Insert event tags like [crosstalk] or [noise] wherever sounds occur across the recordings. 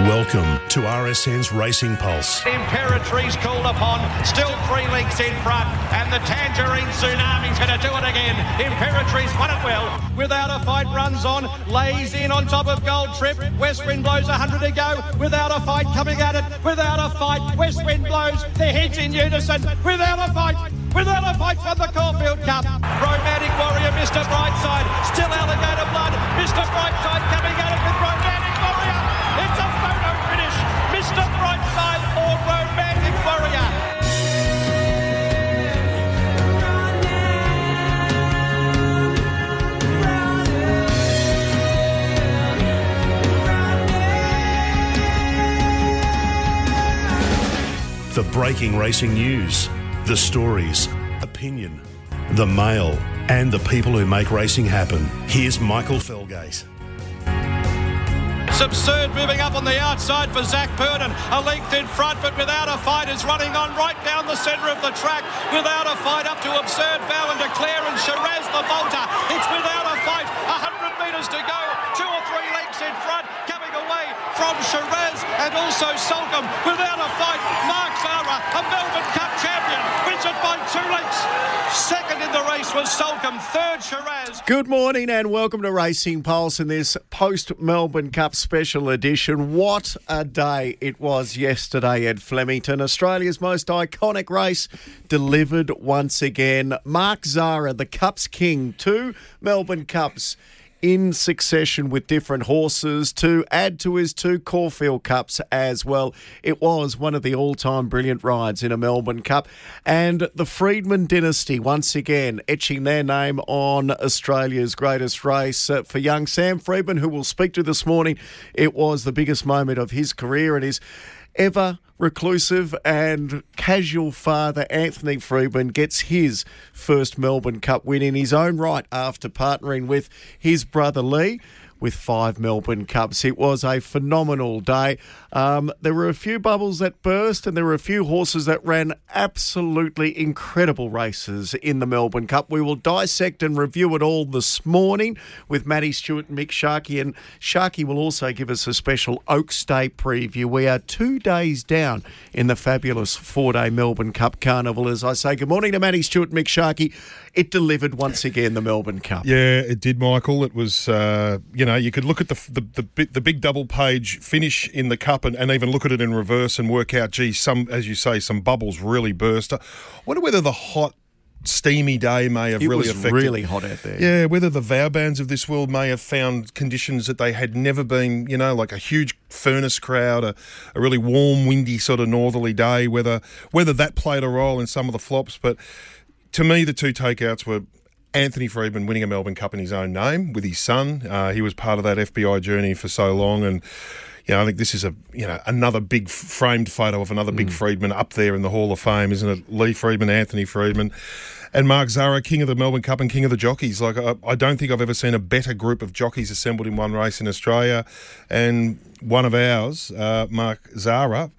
Welcome to RSN's Racing Pulse. Imperatriz called upon, still three lengths in front, and the Tangerine Tsunami's going to do it again. Imperatriz won it well, without a fight, runs on, lays in on top of Gold Trip. West Wind blows 100 to go, without a fight, coming at it, without a fight. West Wind blows, the heads in unison, without a fight. Without a fight for the Caulfield Cup. Romantic Warrior, Mr. Brightside. Still Alligator Blood. Mr. Brightside coming at it with Romantic The breaking racing news, the stories, opinion, the mail, and the people who make racing happen. Here's Michael Felgate. Absurde moving up on the outside for Zac Purton. A length in front, but without a fight is running on right down the centre of the track. Without a fight up to Absurde, Vow and Declare and Sheraz the Volta. It's without a fight. 100 metres to go. Two or three lengths in front. Coming away from Sheraz and also Soulcombe. Without a fight, Mark Zahra, a Melbourne Cup champion, by two lengths. Second in the race was Soulcombe. Third, Sheraz. Good morning and welcome to Racing Pulse in this post Melbourne Cup special edition. What a day it was yesterday at Flemington. Australia's most iconic race delivered once again. Mark Zahra, the Cups King, two Melbourne Cups in succession with different horses to add to his two Caulfield Cups as well. It was one of the all time brilliant rides in a Melbourne Cup. And the Freedman dynasty, once again, etching their name on Australia's greatest race. Uh, for young Sam Freedman, who we'll speak to this morning, it was the biggest moment of his career and his ever reclusive and casual father Anthony Freedman gets his first Melbourne Cup win in his own right after partnering with his brother Lee with five Melbourne Cups. It was a phenomenal day. Um, there were a few bubbles that burst, and there were a few horses that ran absolutely incredible races in the Melbourne Cup. We will dissect and review it all this morning with Matty Stewart and Mick Sharkie, and Sharkie will also give us a special Oaks Day preview. We are two days down in the fabulous four-day Melbourne Cup Carnival. As I say, good morning to Matty Stewart and Mick Sharkie. It delivered once again the Melbourne Cup. Yeah, it did, Michael. It was, uh, you know, you could look at the the the, the big double page finish in the cup and, and even look at it in reverse and work out, gee, some as you say, some bubbles really burst. I wonder whether the hot steamy day may have It really was affected. really hot out there. Yeah, whether the Vaubans of this world may have found conditions that they had never been, you know, like a huge furnace crowd, a, a really warm, windy sort of northerly day, whether whether that played a role in some of the flops. But to me, the two takeouts were Anthony Freedman winning a Melbourne Cup in his own name with his son. Uh, he was part of that FBI journey for so long, and you know, I think this is a you know another big framed photo of another big Freedman up there in the Hall of Fame, isn't it? Lee Freedman, Anthony Freedman. And Mark Zahra, king of the Melbourne Cup and king of the jockeys. Like I, I don't think I've ever seen a better group of jockeys assembled in one race in Australia. And one of ours, uh, Mark Zahra,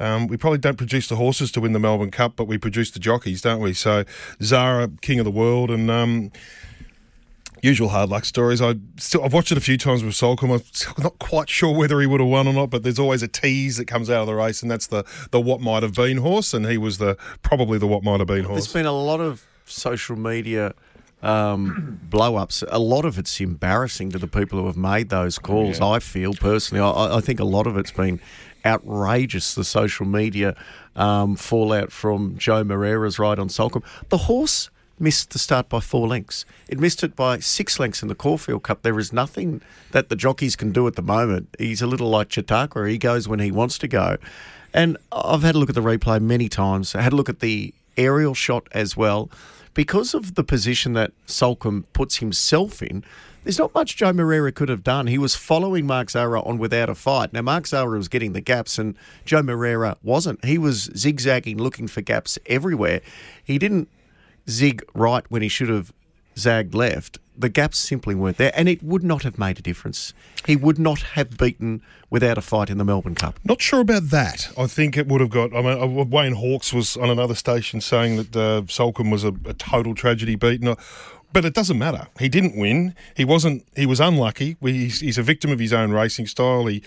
um, we probably don't produce the horses to win the Melbourne Cup, but we produce the jockeys, don't we? So Zahra, king of the world, and um, usual hard luck stories. I still I've watched it a few times with Soulcombe. I'm not quite sure whether he would have won or not, but there's always a tease that comes out of the race, and that's the the what might have been horse, and he was the probably the what might have been horse. There's been a lot of social media um, [clears throat] blow ups. A lot of it's embarrassing to the people who have made those calls. I feel personally, I, I think a lot of it's been outrageous. The social media um, fallout from Joe Moreira's ride on Soulcombe. The horse missed the start by four lengths. It missed it by six lengths in the Caulfield Cup. There is nothing that the jockeys can do at the moment. He's a little like Chautauqua. He goes when he wants to go. And I've had a look at the replay many times. I had a look at the aerial shot as well. Because of the position that Soulcombe puts himself in, there's not much Joe Moreira could have done. He was following Mark Zahra on without a fight. Now, Mark Zahra was getting the gaps, and Joe Moreira wasn't. He was zigzagging, looking for gaps everywhere. He didn't zig right when he should have zagged left, the gaps simply weren't there, and it would not have made a difference. He would not have beaten without a fight in the Melbourne Cup. Not sure about that. I think it would have got. I mean, uh, Wayne Hawkes was on another station saying that uh, Soulcombe was a, a total tragedy beaten. But it doesn't matter. He didn't win. He wasn't. He was unlucky. He's, he's a victim of his own racing style. He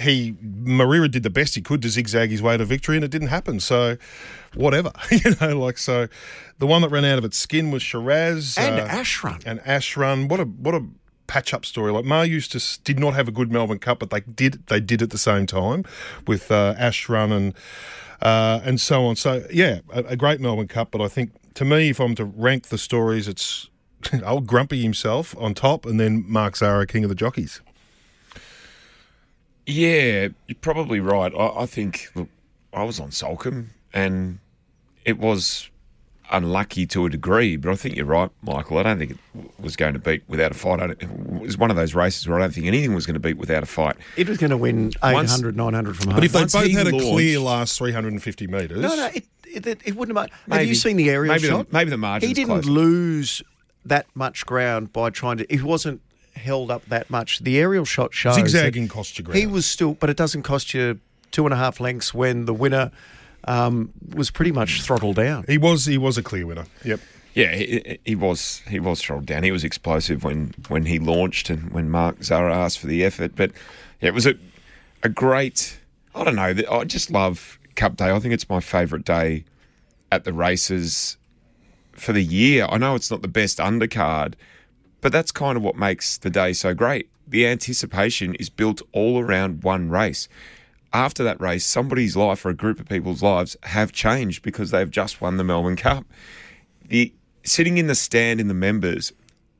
he Moreira did the best he could to zigzag his way to victory, and it didn't happen. So, whatever, [laughs] you know, like so. The one that ran out of its skin was Sheraz And uh, Ashrun. and Ashrun. What a what a patch up story. Like Mar used to did not have a good Melbourne Cup, but they did they did at the same time with uh, Ashrun and uh, and so on. So yeah, a, a great Melbourne Cup. But I think to me, if I'm to rank the stories, it's [laughs] old Grumpy himself on top, and then Mark Zahra, king of the jockeys. Yeah, you're probably right. I, I think look, I was on Soulcombe and it was unlucky to a degree, but I think you're right, Michael. I don't think it was going to beat without a fight. I don't- It was one of those races where I don't think anything was going to beat without a fight. It was going to win 800, 900 from home. But if they Once both he had a launched- clear last 350 metres, No, no, it, it, it, it wouldn't have made. Have Maybe- you seen the aerial maybe the- shot? maybe the margin's He didn't close. lose that much ground by trying to. He wasn't held up that much. The aerial shot shows Zigzagging cost you ground. He was still, but it doesn't cost you two and a half lengths when the winner um, was pretty much throttled down. he was he was a clear winner. Yep. Yeah, he, he was he was throttled down. He was explosive when, when he launched and when Mark Zahra asked for the effort. But yeah, it was a a great. I don't know. I just love Cup Day. I think it's my favourite day at the races for the year. I know it's not the best undercard, but that's kind of what makes the day so great. The anticipation is built all around one race. After that race, somebody's life or a group of people's lives have changed because they've just won the Melbourne Cup. The sitting in the stand in the members,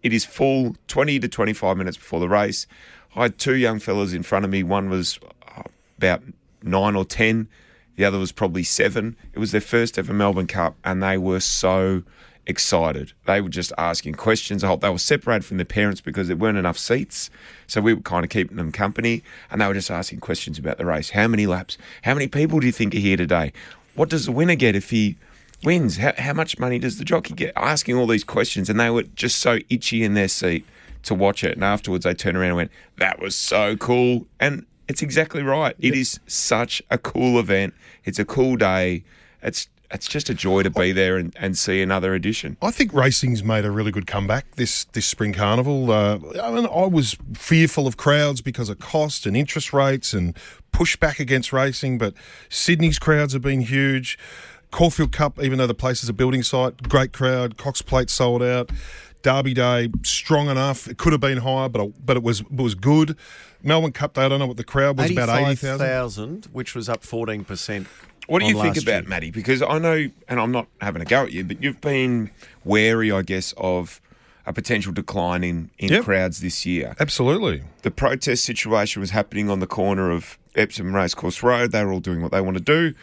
it is full 20 to 25 minutes before the race. I had two young fellas in front of me. One was uh, about nine or 10. The other was probably seven. It was their first ever Melbourne Cup, and they were so excited. They were just asking questions. I hope they were separated from their parents because there weren't enough seats. So we were kind of keeping them company, and they were just asking questions about the race. How many laps? How many people do you think are here today? What does the winner get if he wins? How, how much money does the jockey get? Asking all these questions, and they were just so itchy in their seat to watch it. And afterwards, they turned around and went, "That was so cool." And it's exactly right. It is such a cool event. It's a cool day. It's it's just a joy to be there and, and see another edition. I think racing's made a really good comeback this this spring carnival. Uh, I mean, I was fearful of crowds because of cost and interest rates and pushback against racing, but Sydney's crowds have been huge. Caulfield Cup, even though the place is a building site, great crowd. Cox Plate sold out. Derby Day strong enough. It could have been higher, but but it was it was good. Melbourne Cup Day, I don't know what the crowd was about eighty thousand. 85,000, which was up 14%. What do you think about year. Matty? Because I know, and I'm not having a go at you, but you've been wary, I guess, of a potential decline in, in Yep. crowds this year. Absolutely. The protest situation was happening on the corner of Epsom Racecourse Road. They were all doing what they want to do.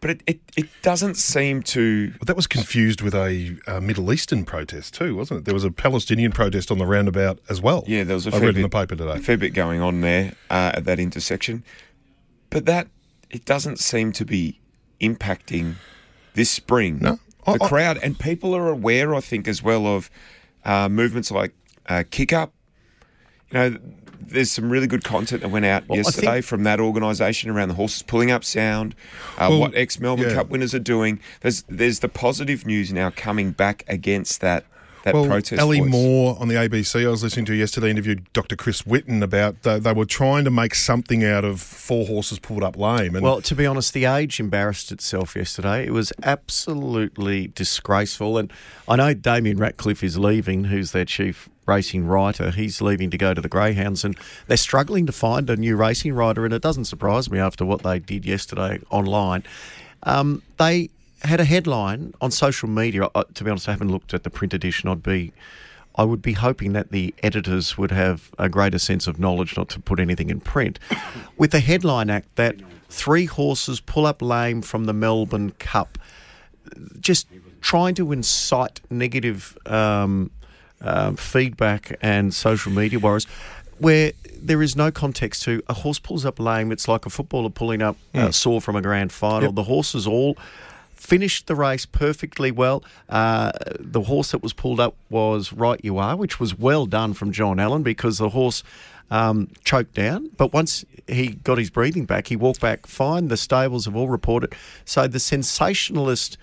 But it, it, it doesn't seem to. But that was confused with a, uh Middle Eastern protest too, wasn't it? There was a Palestinian protest on the roundabout as well. Yeah, there was a I fair read bit, in the paper today. A fair bit going on there uh, at that intersection. But that, it doesn't seem to be impacting this spring. No. The I- I- crowd, and people are aware, I think, as well of uh, movements like uh, Kick Up. You know, there's some really good content that went out Well, yesterday think- from that organisation around the horses pulling up sound, uh, Well, what ex Melbourne yeah. Cup winners are doing. There's there's the positive news now coming back against that that well, protest. Ellie voice. Moore on the ABC, I was listening to yesterday, interviewed Dr. Chris Whitton about they, they were trying to make something out of four horses pulled up lame. And Well, to be honest, the age embarrassed itself yesterday. It was absolutely disgraceful. And I know Damien Ractliffe is leaving, who's their chief racing writer. He's leaving to go to the Greyhounds, and they're struggling to find a new racing rider. And it doesn't surprise me after what they did yesterday online. Um, they had a headline on social media. Uh, to be honest, I haven't looked at the print edition. I'd be. I would be hoping that the editors would have a greater sense of knowledge not to put anything in print. [laughs] With the headline act that three horses pull up lame from the Melbourne Cup, just trying to incite negative um, um, feedback and social media wars where there is no context to a horse pulls up lame. It's like a footballer pulling up uh, sore from a grand final. The horses all finished the race perfectly well. Uh, the horse that was pulled up was Right You Are, which was well done from John Allen because the horse um, choked down. But once he got his breathing back, he walked back fine. The stables have all reported. So the sensationalist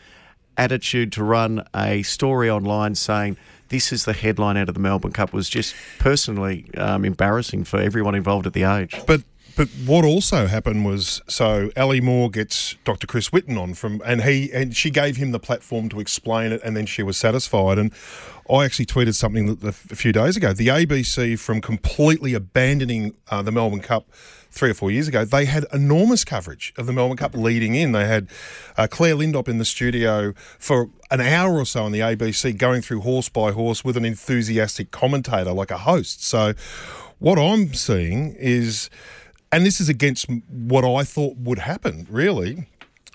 attitude to run a story online saying this is the headline out of the Melbourne Cup was just personally um, embarrassing for everyone involved at the age. But but what also happened was so Ali Moore gets Dr. Chris Whitton on from and he and she gave him the platform to explain it and then she was satisfied and I actually tweeted something a few days ago. The ABC from completely abandoning uh, the Melbourne Cup three or four years ago, they had enormous coverage of the Melbourne Cup leading in. They had uh, Claire Lindop in the studio for an hour or so on the ABC, going through horse by horse with an enthusiastic commentator like a host. So, what I'm seeing is, and this is against what I thought would happen, really.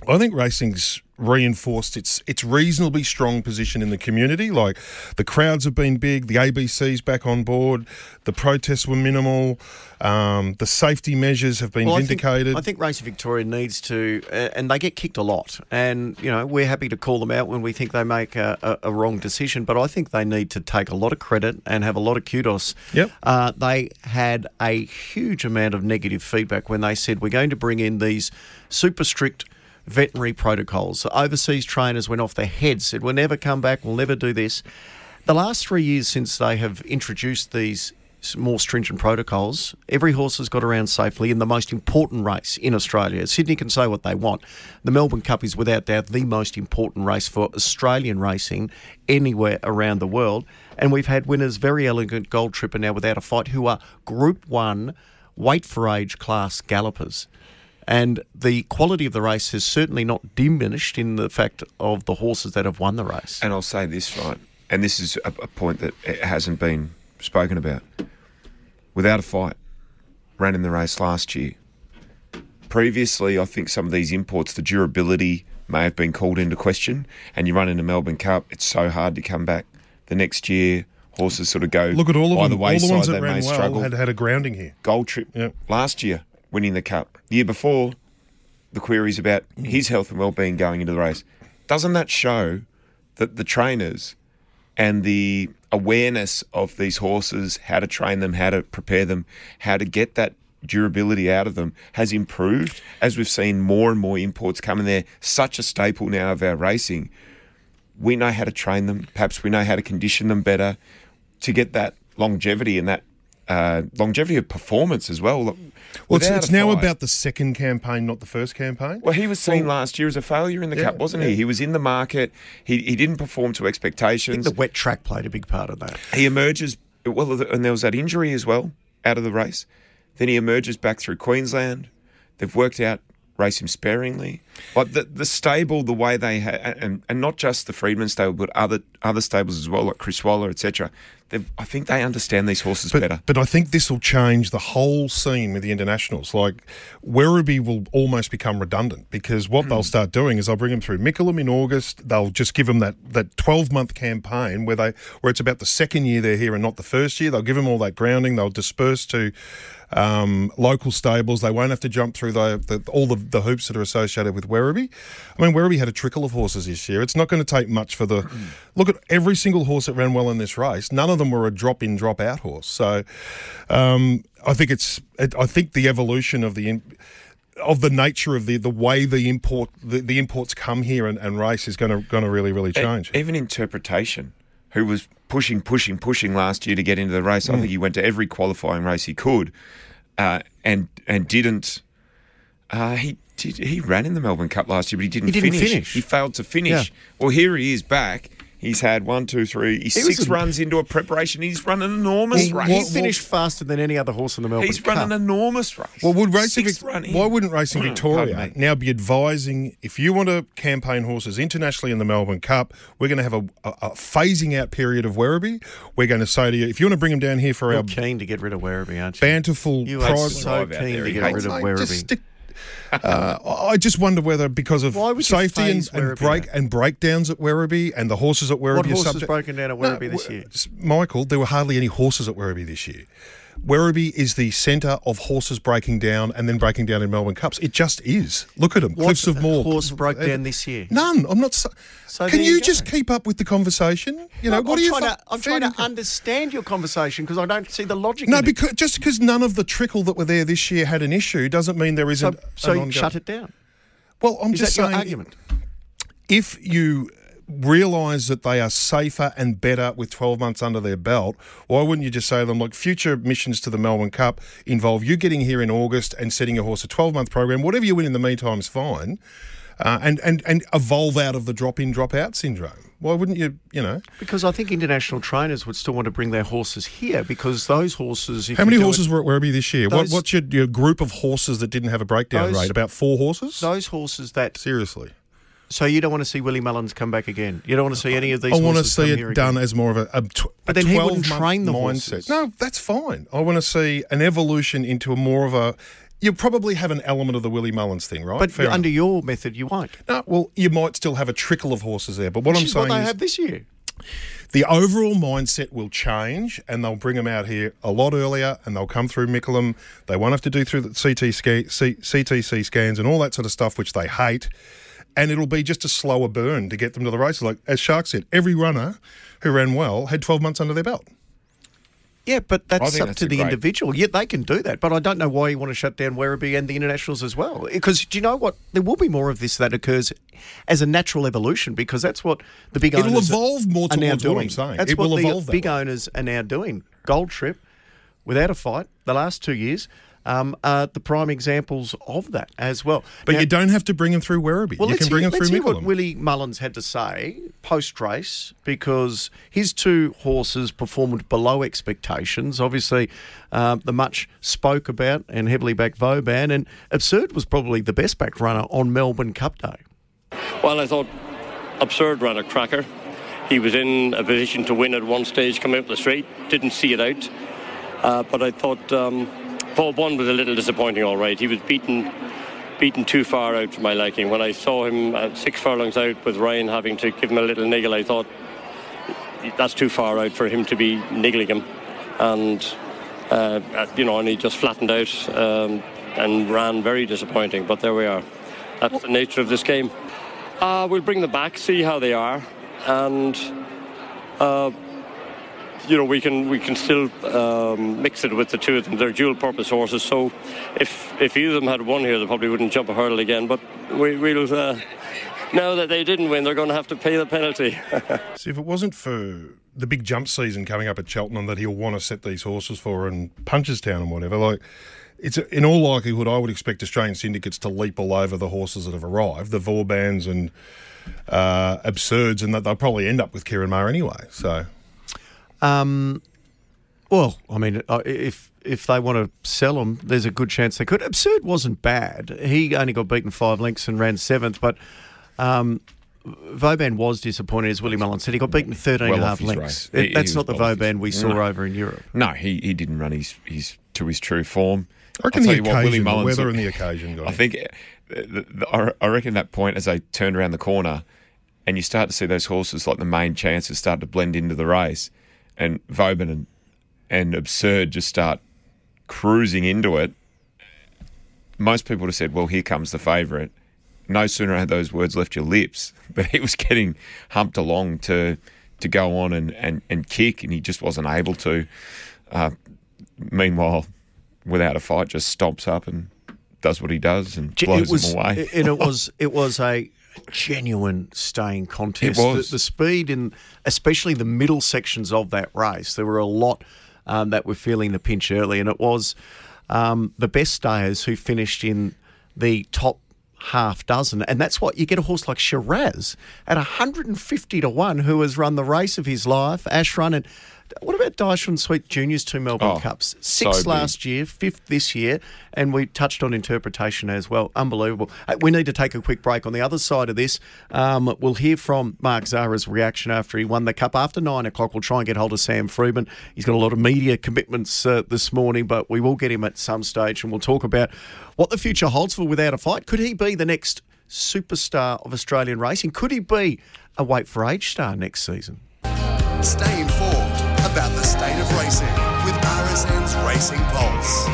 I think racing's reinforced its its reasonably strong position in the community. Like the crowds have been big, the ABC's back on board, the protests were minimal, um, the safety measures have been Well, I vindicated. think, I think Racing Victoria needs to, uh, and they get kicked a lot. And, you know, we're happy to call them out when we think they make a, a, a wrong decision, but I think they need to take a lot of credit and have a lot of kudos. Yep. Uh, they had a huge amount of negative feedback when they said, we're going to bring in these super strict veterinary protocols. Overseas trainers went off their heads, said, we'll never come back, we'll never do this. The last three years since they have introduced these more stringent protocols, every horse has got around safely in the most important race in Australia. Sydney can say what they want. The Melbourne Cup is without doubt the most important race for Australian racing anywhere around the world. And we've had winners, very elegant Gold Tripper now without a fight, who are Group 1 weight for age class gallopers. And the quality of the race has certainly not diminished in the fact of the horses that have won the race. And I'll say this, right? And this is a, a point that it hasn't been spoken about. Without a fight, ran in the race last year. Previously, I think some of these imports, the durability may have been called into question. And you run in the Melbourne Cup, it's so hard to come back. The next year, horses sort of go. Look at all of by them. The all the ones that they ran may well struggle. had had a grounding here. Gold Trip Yep. last year, winning the cup. The year before, the queries about his health and well-being going into the race. Doesn't that show that the trainers and the awareness of these horses, how to train them, how to prepare them, how to get that durability out of them has improved as we've seen more and more imports come in there. Such a staple now of our racing. We know how to train them. Perhaps we know how to condition them better to get that longevity and that uh, longevity of performance as well. Well, it's, it's now about the second campaign, not the first campaign. well, he was seen last year as a failure in the Yeah, cup, wasn't yeah. he? He was in the market. He he didn't perform to I think expectations. the wet track played a big part of that. he emerges well, and there was that injury as well out of the race. Then he emerges back through Queensland. They've worked out race him sparingly. Like the the stable, the way they ha- and and not just the Freedman stable, but other other stables as well, like Chris Waller, etc. I think they understand these horses But, better. but I think this will change the whole scene with the internationals. Like, Werribee will almost become redundant because what Hmm. they'll start doing is they'll bring them through Mickleham in August. They'll just give them that that twelve month campaign where they where it's about the second year they're here and not the first year. They'll give them all that grounding. They'll disperse to um, local stables. They won't have to jump through the, the all the, the hoops that are associated with Werribee. I mean, Werribee had a trickle of horses this year. It's not going to take much for the look at every single horse that ran well in this race. None of them were a drop in, drop out horse. So um, I think it's it, I think the evolution of the. Of the nature of the, the way the import the, the imports come here and, and race is going to going to really really change. Even interpretation, who was pushing, pushing, pushing last year to get into the race. I Mm. think he went to every qualifying race he could, uh, and and didn't. Uh, he did. He ran in the Melbourne Cup last year, but he didn't, He didn't finish. finish. He failed to finish. Well, here he is back. He's had one, two, three. He's He six a- runs into a preparation. He's run an enormous He, race. he finished faster than any other horse in the Melbourne Cup. He's run Cup. an enormous race. Well, would Racing Vic- run why wouldn't Racing mm, Victoria now be advising if you want to campaign horses internationally in the Melbourne Cup, we're going to have a, a, a phasing out period of Werribee. We're going to say to you, if you want to bring them down here for our You're keen to get rid of Werribee, aren't you? banterful You are private so keen to get rid of Mate, Werribee. Uh, I just wonder whether because of Why would you safety and, and break and breakdowns at Werribee and the horses at Werribee. What horses subject- broken down at Werribee this year? Michael, there were hardly any horses at Werribee this year. Werribee is the centre of horses breaking down and then breaking down in Melbourne Cups. It just is. Look at them. What Cliffs of Moher. horse broke down this year? None. I'm not. So, So can you, you just keep up with the conversation? You know I'm, what I'm are you? trying, to, I'm trying to understand your conversation because I don't see the logic. No, because just because none of the trickle that were there this year had an issue doesn't mean there so, isn't. so ongoing- shut it down. Well, I'm Is just saying. argument? if you realise that they are safer and better with 12 months under their belt, why wouldn't you just say to them, look, future missions to the Melbourne Cup involve you getting here in August and setting your horse a 12 month program. Whatever you win in the meantime is fine. Uh, and, and, and evolve out of the drop in, drop out syndrome. Why wouldn't you, you know? Because I think international trainers would still want to bring their horses here because those horses. If How many horses it- were at Werribee this year? Those- what, what's your, your group of horses that didn't have a breakdown Those- rate? About four horses? Those horses that. Seriously. So you don't want to see Willie Mullins come back again. You don't want to see any of these. I want to see it done again. as more of a, a, tw- But then he wouldn't train the mindset. horses. No, that's fine. I want to see an evolution into a more of a. You probably have an element of the Willie Mullins thing, right? But Fair under enough. your method, you won't. no, well, you might still have a trickle of horses there. But what Which I'm is saying what they is have this year. the overall mindset will change, and they'll bring them out here a lot earlier, and they'll come through Mickleham. They won't have to do through the CT sca- C- CTC scans and all that sort of stuff, which they hate. And it'll be just a slower burn to get them to the races. Like as Shark said, every runner who ran well had 12 months under their belt. Yeah, but that's up that's to the great- individual. Yeah, they can do that, but I don't know why you want to shut down Werribee and the internationals as well. Because do you know what? There will be more of this that occurs as a natural evolution because that's what the big owners. It'll owners evolve more are now towards what doing. I'm saying. That's It what will the evolve big way. owners are now doing. Gold Trip, without a fight, the last two years, um, are the prime examples of that as well. But Now- you don't have to bring them through Werribee. well, you let's can bring hear, them let's through hear what Mickleham. Willie Mullins had to say post race because his two horses performed below expectations. Obviously, um, the much spoke about and heavily backed Vauban, and Absurde was probably the best backed runner on Melbourne Cup Day. Well, I thought Absurde ran a cracker. He was in a position to win at one stage, coming up the straight, didn't see it out. Uh, but I thought um, Vauban was a little disappointing, all right. He was beaten beaten too far out for my liking. When I saw him uh, six furlongs out with Ryan having to give him a little niggle, I thought that's too far out for him to be niggling him. And, uh, uh, you know, and he just flattened out um, and ran very disappointing. But there we are. That's the nature of this game. Uh, we'll bring them back, see how they are, and uh, you know we can we can still um, mix it with the two of them. They're dual-purpose horses, so if if either of them had won here, they probably wouldn't jump a hurdle again. But we, we'll uh, now that they didn't win, they're going to have to pay the penalty. [laughs] See, if it wasn't for the big jump season coming up at Cheltenham that he'll want to set these horses for and Punchestown and whatever, like it's in all likelihood, I would expect Australian syndicates to leap all over the horses that have arrived, the Vauban's and uh, Absurdes, and that they'll probably end up with Ciaron Maher anyway. So Um, well, I mean, uh, if if they want to sell them, there's a good chance they could. Absurde wasn't bad. He only got beaten five lengths and ran seventh, but um, Vauban was disappointed, as Willie Mullins said. He got beaten 13 and a half lengths. It- He- that's he not the was well Vauban we saw No. over in Europe. No, he, he didn't run his, his to his true form. I reckon I'll the tell you what, Willie occasion, the weather and the occasion got I think uh, the, the, I- I reckon that point as they turned around the corner and you start to see those horses like the main chances start to blend into the race and Vauban and, and Absurde just start cruising into it. Most people would have said, well, here comes the favourite. No sooner had those words left your lips, [laughs] but he was getting humped along to to go on and, and, and kick, and he just wasn't able to. Uh, meanwhile, without a fight, just stomps up and does what he does and blows it was, them away. and it [laughs] was it was a genuine staying contest. It was. The, the speed in, especially the middle sections of that race, there were a lot um, that were feeling the pinch early, and it was um, the best stayers who finished in the top half dozen, and that's what you get a horse like Sheraz at 150 to one, who has run the race of his life, Ash Run, and What about Daqiansweet Junior's two Melbourne Oh, Cups? so Sixth last year, fifth this year, and we touched on interpretation as well. Unbelievable. Hey, we need to take a quick break. On the other side of this, um, we'll hear from Mark Zahra's reaction after he won the cup. After nine o'clock, we'll try and get hold of Sam Freedman. He's got a lot of media commitments uh, this morning, but we will get him at some stage, and we'll talk about what the future holds for Without a Fight. Could he be the next superstar of Australian racing? Could he be a wait for age star next season? Stay informed about the state of racing with RSN's Racing Pulse.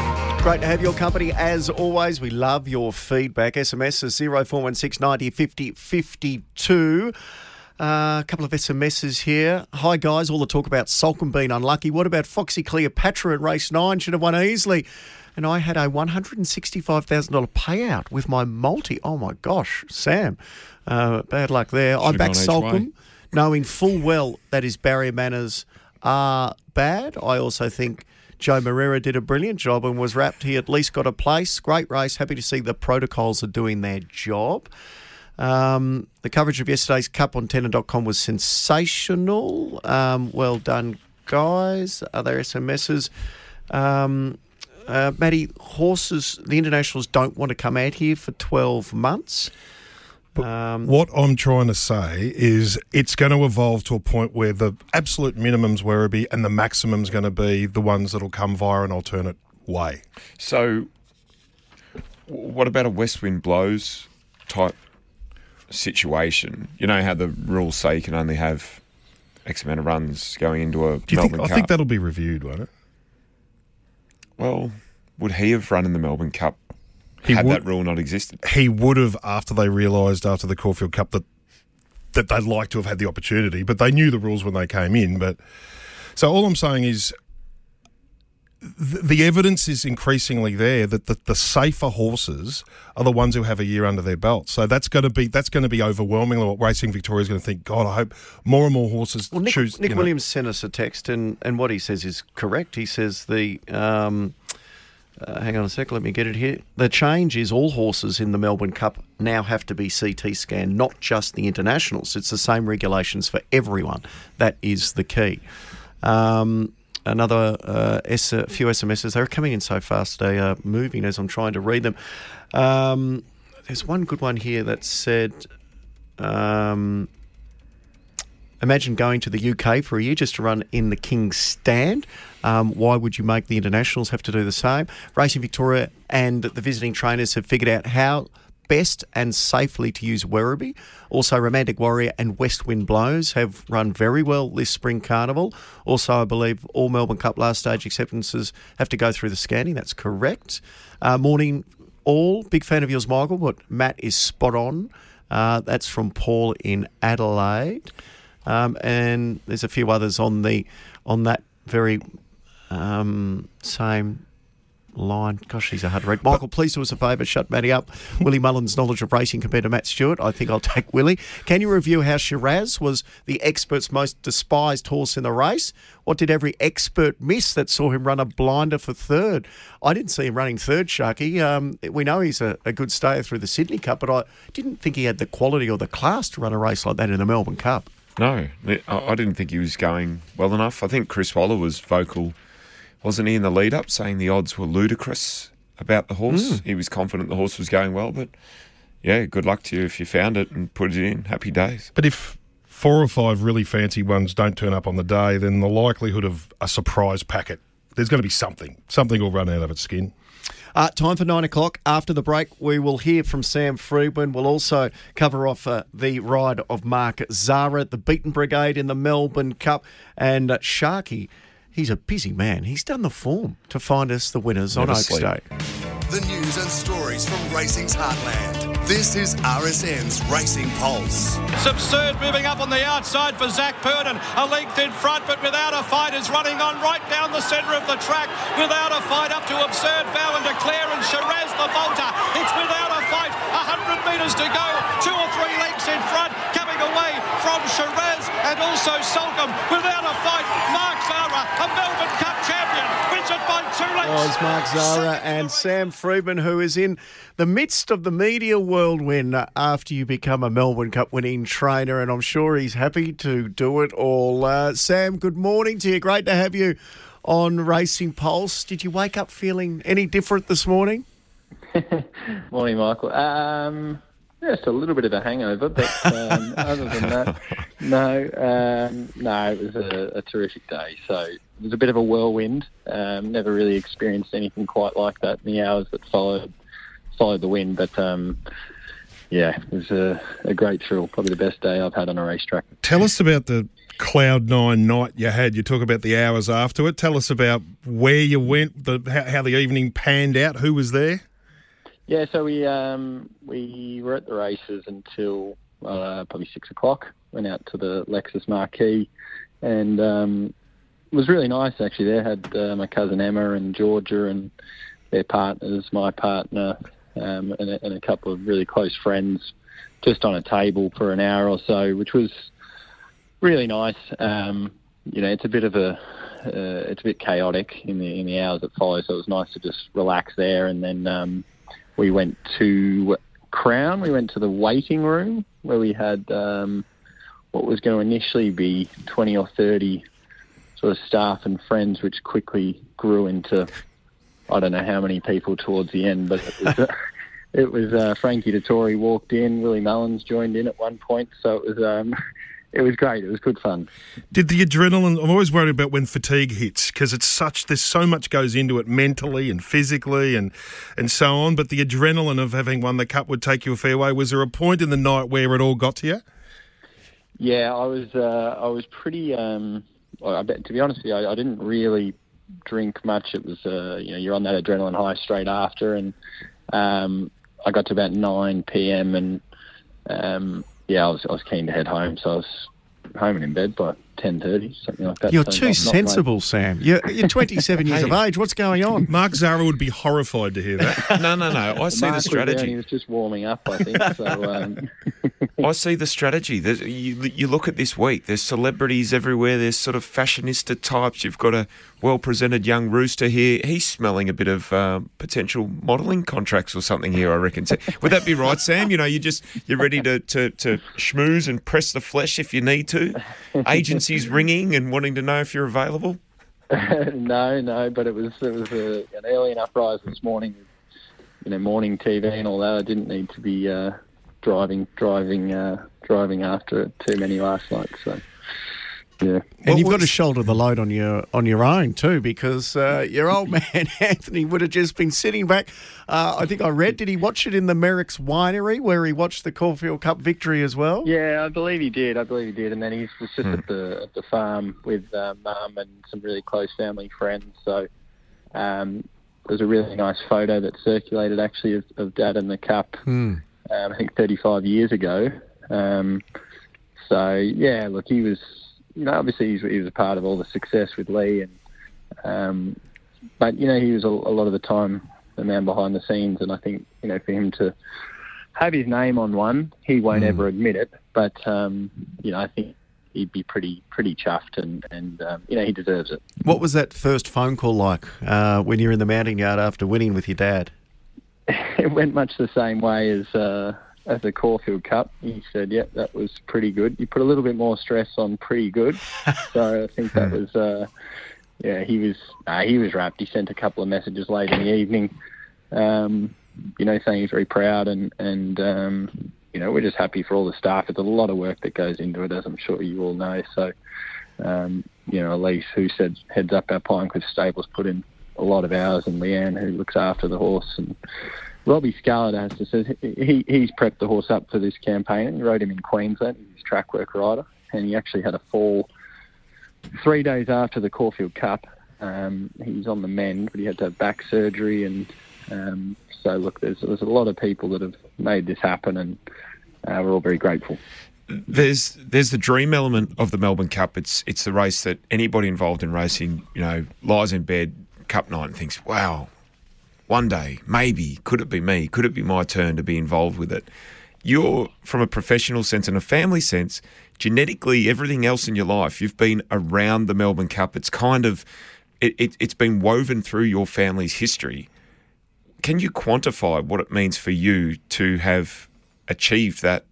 Great to have your company as always. We love your feedback. SMS is 0416 90 50 52. Uh, a couple of SMSs here. Hi guys, all the talk about Soulcombe being unlucky. What about Foxy Cleopatra in race nine? Should have won easily. And I had a $165,000 payout with my multi. Oh my gosh, Sam. Uh, bad luck there. I Should've backed gone each way. Soulcombe knowing full well that his barrier manners are bad. I also think Joe Moreira did a brilliant job and was wrapped. He at least got a place. Great race. Happy to see the protocols are doing their job. Um, the coverage of yesterday's Cup on Tenor.com was sensational. Um, well done, guys. Other SMSs. Um, uh, Matty, horses, the internationals don't want to come out here for 12 months. Um, What I'm trying to say is it's going to evolve to a point where the absolute minimum's Werribee and the maximum's going to be the ones that'll come via an alternate way. So, what about a west wind blows type situation? You know how the rules say you can only have X amount of runs going into a Do you Melbourne think? I think that'll be reviewed, won't it? well, would he have run in the Melbourne Cup He had would- that rule not existed? He would have after they realised after the Caulfield Cup that that they'd like to have had the opportunity, but they knew the rules when they came in. But so all I'm saying is. th- The evidence is increasingly there that the, the safer horses are the ones who have a year under their belt. So that's going to be that's going to be overwhelmingly what Racing Victoria is going to think. God, I hope more and more horses Well, Nick, choose. Nick you know- Williams sent us a text, and, and what he says is correct. He says the. Um, uh, hang on a sec, let me get it here. The change is all horses in the Melbourne Cup now have to be CT scanned, not just the internationals. It's the same regulations for everyone. That is the key. Um, another uh, few SMSs. They're coming in so fast. They are moving as I'm trying to read them. Um, there's one good one here that said. Um, Imagine going to the UK for a year just to run in the King's Stand. Um, why would you make the internationals have to do the same? Racing Victoria and the visiting trainers have figured out how best and safely to use Werribee. Also, Romantic Warrior and West Wind Blows have run very well this spring carnival. Also, I believe all Melbourne Cup last stage acceptances have to go through the scanning. That's correct. Uh, morning, all. Big fan of yours, Michael, but Matt is spot on. Uh, that's from Paul in Adelaide. Um, and there's a few others on the on that very um, same line. Gosh, he's a hard read. Michael, please do us a favour, shut Matty up. [laughs] Willie Mullins's knowledge of racing compared to Matt Stewart. I think I'll take Willie. Can you review how Sheraz was the expert's most despised horse in the race? What did every expert miss that saw him run a blinder for third? I didn't see him running third, Sharkie. Um, we know he's a, a good stayer through the Sydney Cup, but I didn't think he had the quality or the class to run a race like that in the Melbourne Cup. No, I I didn't think he was going well enough. I think Chris Waller was vocal, wasn't he, in the lead up, saying the odds were ludicrous about the horse. Hmm. He was confident the horse was going well, but yeah, good luck to you if you found it and put it in. Happy days. But if four or five really fancy ones don't turn up on the day, then the likelihood of a surprise packet, there's going to be something. Something will run out of its skin. Uh, time for nine o'clock. After the break, we will hear from Sam Freedman. We'll also cover off uh, the ride of Mark Zahra, the Beaten Brigade in the Melbourne Cup, and uh, Sharkie. He's a busy man. He's done the form to find us the winners on Never Oaks sleep. Day. The news and stories from racing's heartland. This is RSN's Racing Pulse. It's absurd moving up on the outside for Zac Purton. A length in front, but without a fight, is running on right down the centre of the track. Without a fight, up to absurd Vow and Declare and Sheraz the bolter. It's without a fight. 100 metres to go. Two or three lengths in front. Coming away from Sheraz and also Soulcombe without a fight. Mark Zahra, a Melbourne Cup champion, wins it by two lengths. was Mark Zahra and Sam Freedman, who is in the midst of the media whirlwind after you become a Melbourne Cup winning trainer, and I'm sure he's happy to do it all. Uh, Sam, good morning to you. Great to have you on Racing Pulse. Did you wake up feeling any different this morning? [laughs] Morning, Michael. Um, just a little bit of a hangover, but um, [laughs] other than that, no, um, no, it was a, a terrific day. So it was a bit of a whirlwind. Um, never really experienced anything quite like that in the hours that followed followed the wind, but. Um, yeah, it was a, a great thrill. Probably the best day I've had on a racetrack. Tell us about the cloud nine night you had. You talk about the hours after it. Tell us about where you went, the how, how the evening panned out. Who was there? Yeah, so we um, we were at the races until uh, probably six o'clock. Went out to the Lexus Marquee, and um, it was really nice actually. There had uh, my cousin Emma and Georgia and their partners, my partner, um, and, a, and a couple of really close friends, just on a table for an hour or so, which was really nice. Um, you know, it's a bit of a uh, it's a bit chaotic in the in the hours that follow, so it was nice to just relax there. And then um, we went to Crown. We went to the waiting room where we had um, what was going to initially be twenty or thirty sort of staff and friends, which quickly grew into I don't know how many people towards the end, but it was. Uh, [laughs] it was uh, Frankie Dettori walked in, Willie Mullins joined in at one point, so it was um, it was great. It was good fun. Did the adrenaline? I'm always worried about when fatigue hits because it's such. There's so much goes into it mentally and physically and and so on. But the adrenaline of having won the cup would take you a fair way. Was there a point in the night where it all got to you? Yeah, I was uh, I was pretty. Um, I bet, to be honest with you, I, I didn't really drink much. It was uh, you know you're on that adrenaline high straight after, and um, I got to about nine p.m. and um, yeah, I was I was keen to head home, so I was home and in bed by ten thirty, something like that. You're So too not- not sensible, Sam. You're, you're 27 [laughs] years Hey. of age. What's going on? Mark Zahra would be horrified to hear that. [laughs] No, no, no. I see the Mark was there and strategy. he was just warming up, I think. so [laughs] um, I see the strategy. There's, you, you look at this week. There's celebrities everywhere. There's sort of fashionista types. You've got a well-presented young rooster here. He's smelling a bit of uh, potential modelling contracts or something here. I reckon. So- Would that be right, Sam? You know, you just you're ready to, to to schmooze and press the flesh if you need to. Agencies [laughs] ringing and wanting to know if you're available. [laughs] no, no, but it was it was a, an early enough rise this morning. You know, morning TV and all that. I didn't need to be uh, driving driving uh, driving after too many last night. So yeah. And you've got to shoulder the load on your on your own too, because uh, your old [laughs] man [laughs] Anthony would have just been sitting back. Uh, I think I read. Did he watch it in the Merrick's Winery, where he watched the Caulfield Cup victory as well? Yeah, I believe he did. I believe he did. And then he was just at the at the farm with uh, mum and some really close family friends. So um, there's a really nice photo that circulated actually of, of Dad and the cup. Hmm. Um, I think 35 years ago. Um, so yeah, look, he was. You know, obviously he was a part of all the success with Lee, and um, but you know he was a, a lot of the time the man behind the scenes, and I think you know for him to have his name on one, he won't ever admit it, but um, you know I think he'd be pretty pretty chuffed, and and um, you know he deserves it. What was that first phone call like uh, when you're in the mounting yard after winning with your dad? [laughs] it went much the same way as uh, as the Caulfield Cup. He said, "Yep, that was pretty good." You put a little bit more stress on "pretty good," [laughs] so I think that was. Uh, yeah, he was uh, he was wrapped. He sent a couple of messages late in the evening, um, you know, saying he's very proud and and um, you know we're just happy for all the staff. It's a lot of work that goes into it, as I'm sure you all know. So, um, you know, Elise, who said heads up our Pinecliff stables, put in a lot of hours, and Leanne, who looks after the horse, and Robbie Scarlett has to say he he's prepped the horse up for this campaign. He rode him in Queensland. He's a track work rider, and he actually had a fall three days after the Caulfield Cup. Um, he's on the mend, but he had to have back surgery, and um, so look, there's there's a lot of people that have made this happen, and uh, we're all very grateful. There's there's the dream element of the Melbourne Cup. It's it's the race that anybody involved in racing, you know, lies in bed cup night and thinks, wow, one day maybe could it be me? Could it be my turn to be involved with it? you're from a professional sense and a family sense, genetically, everything else in your life, you've been around the Melbourne Cup. It's kind of, it, it, it's been woven through your family's history. Can you quantify what it means for you to have achieved that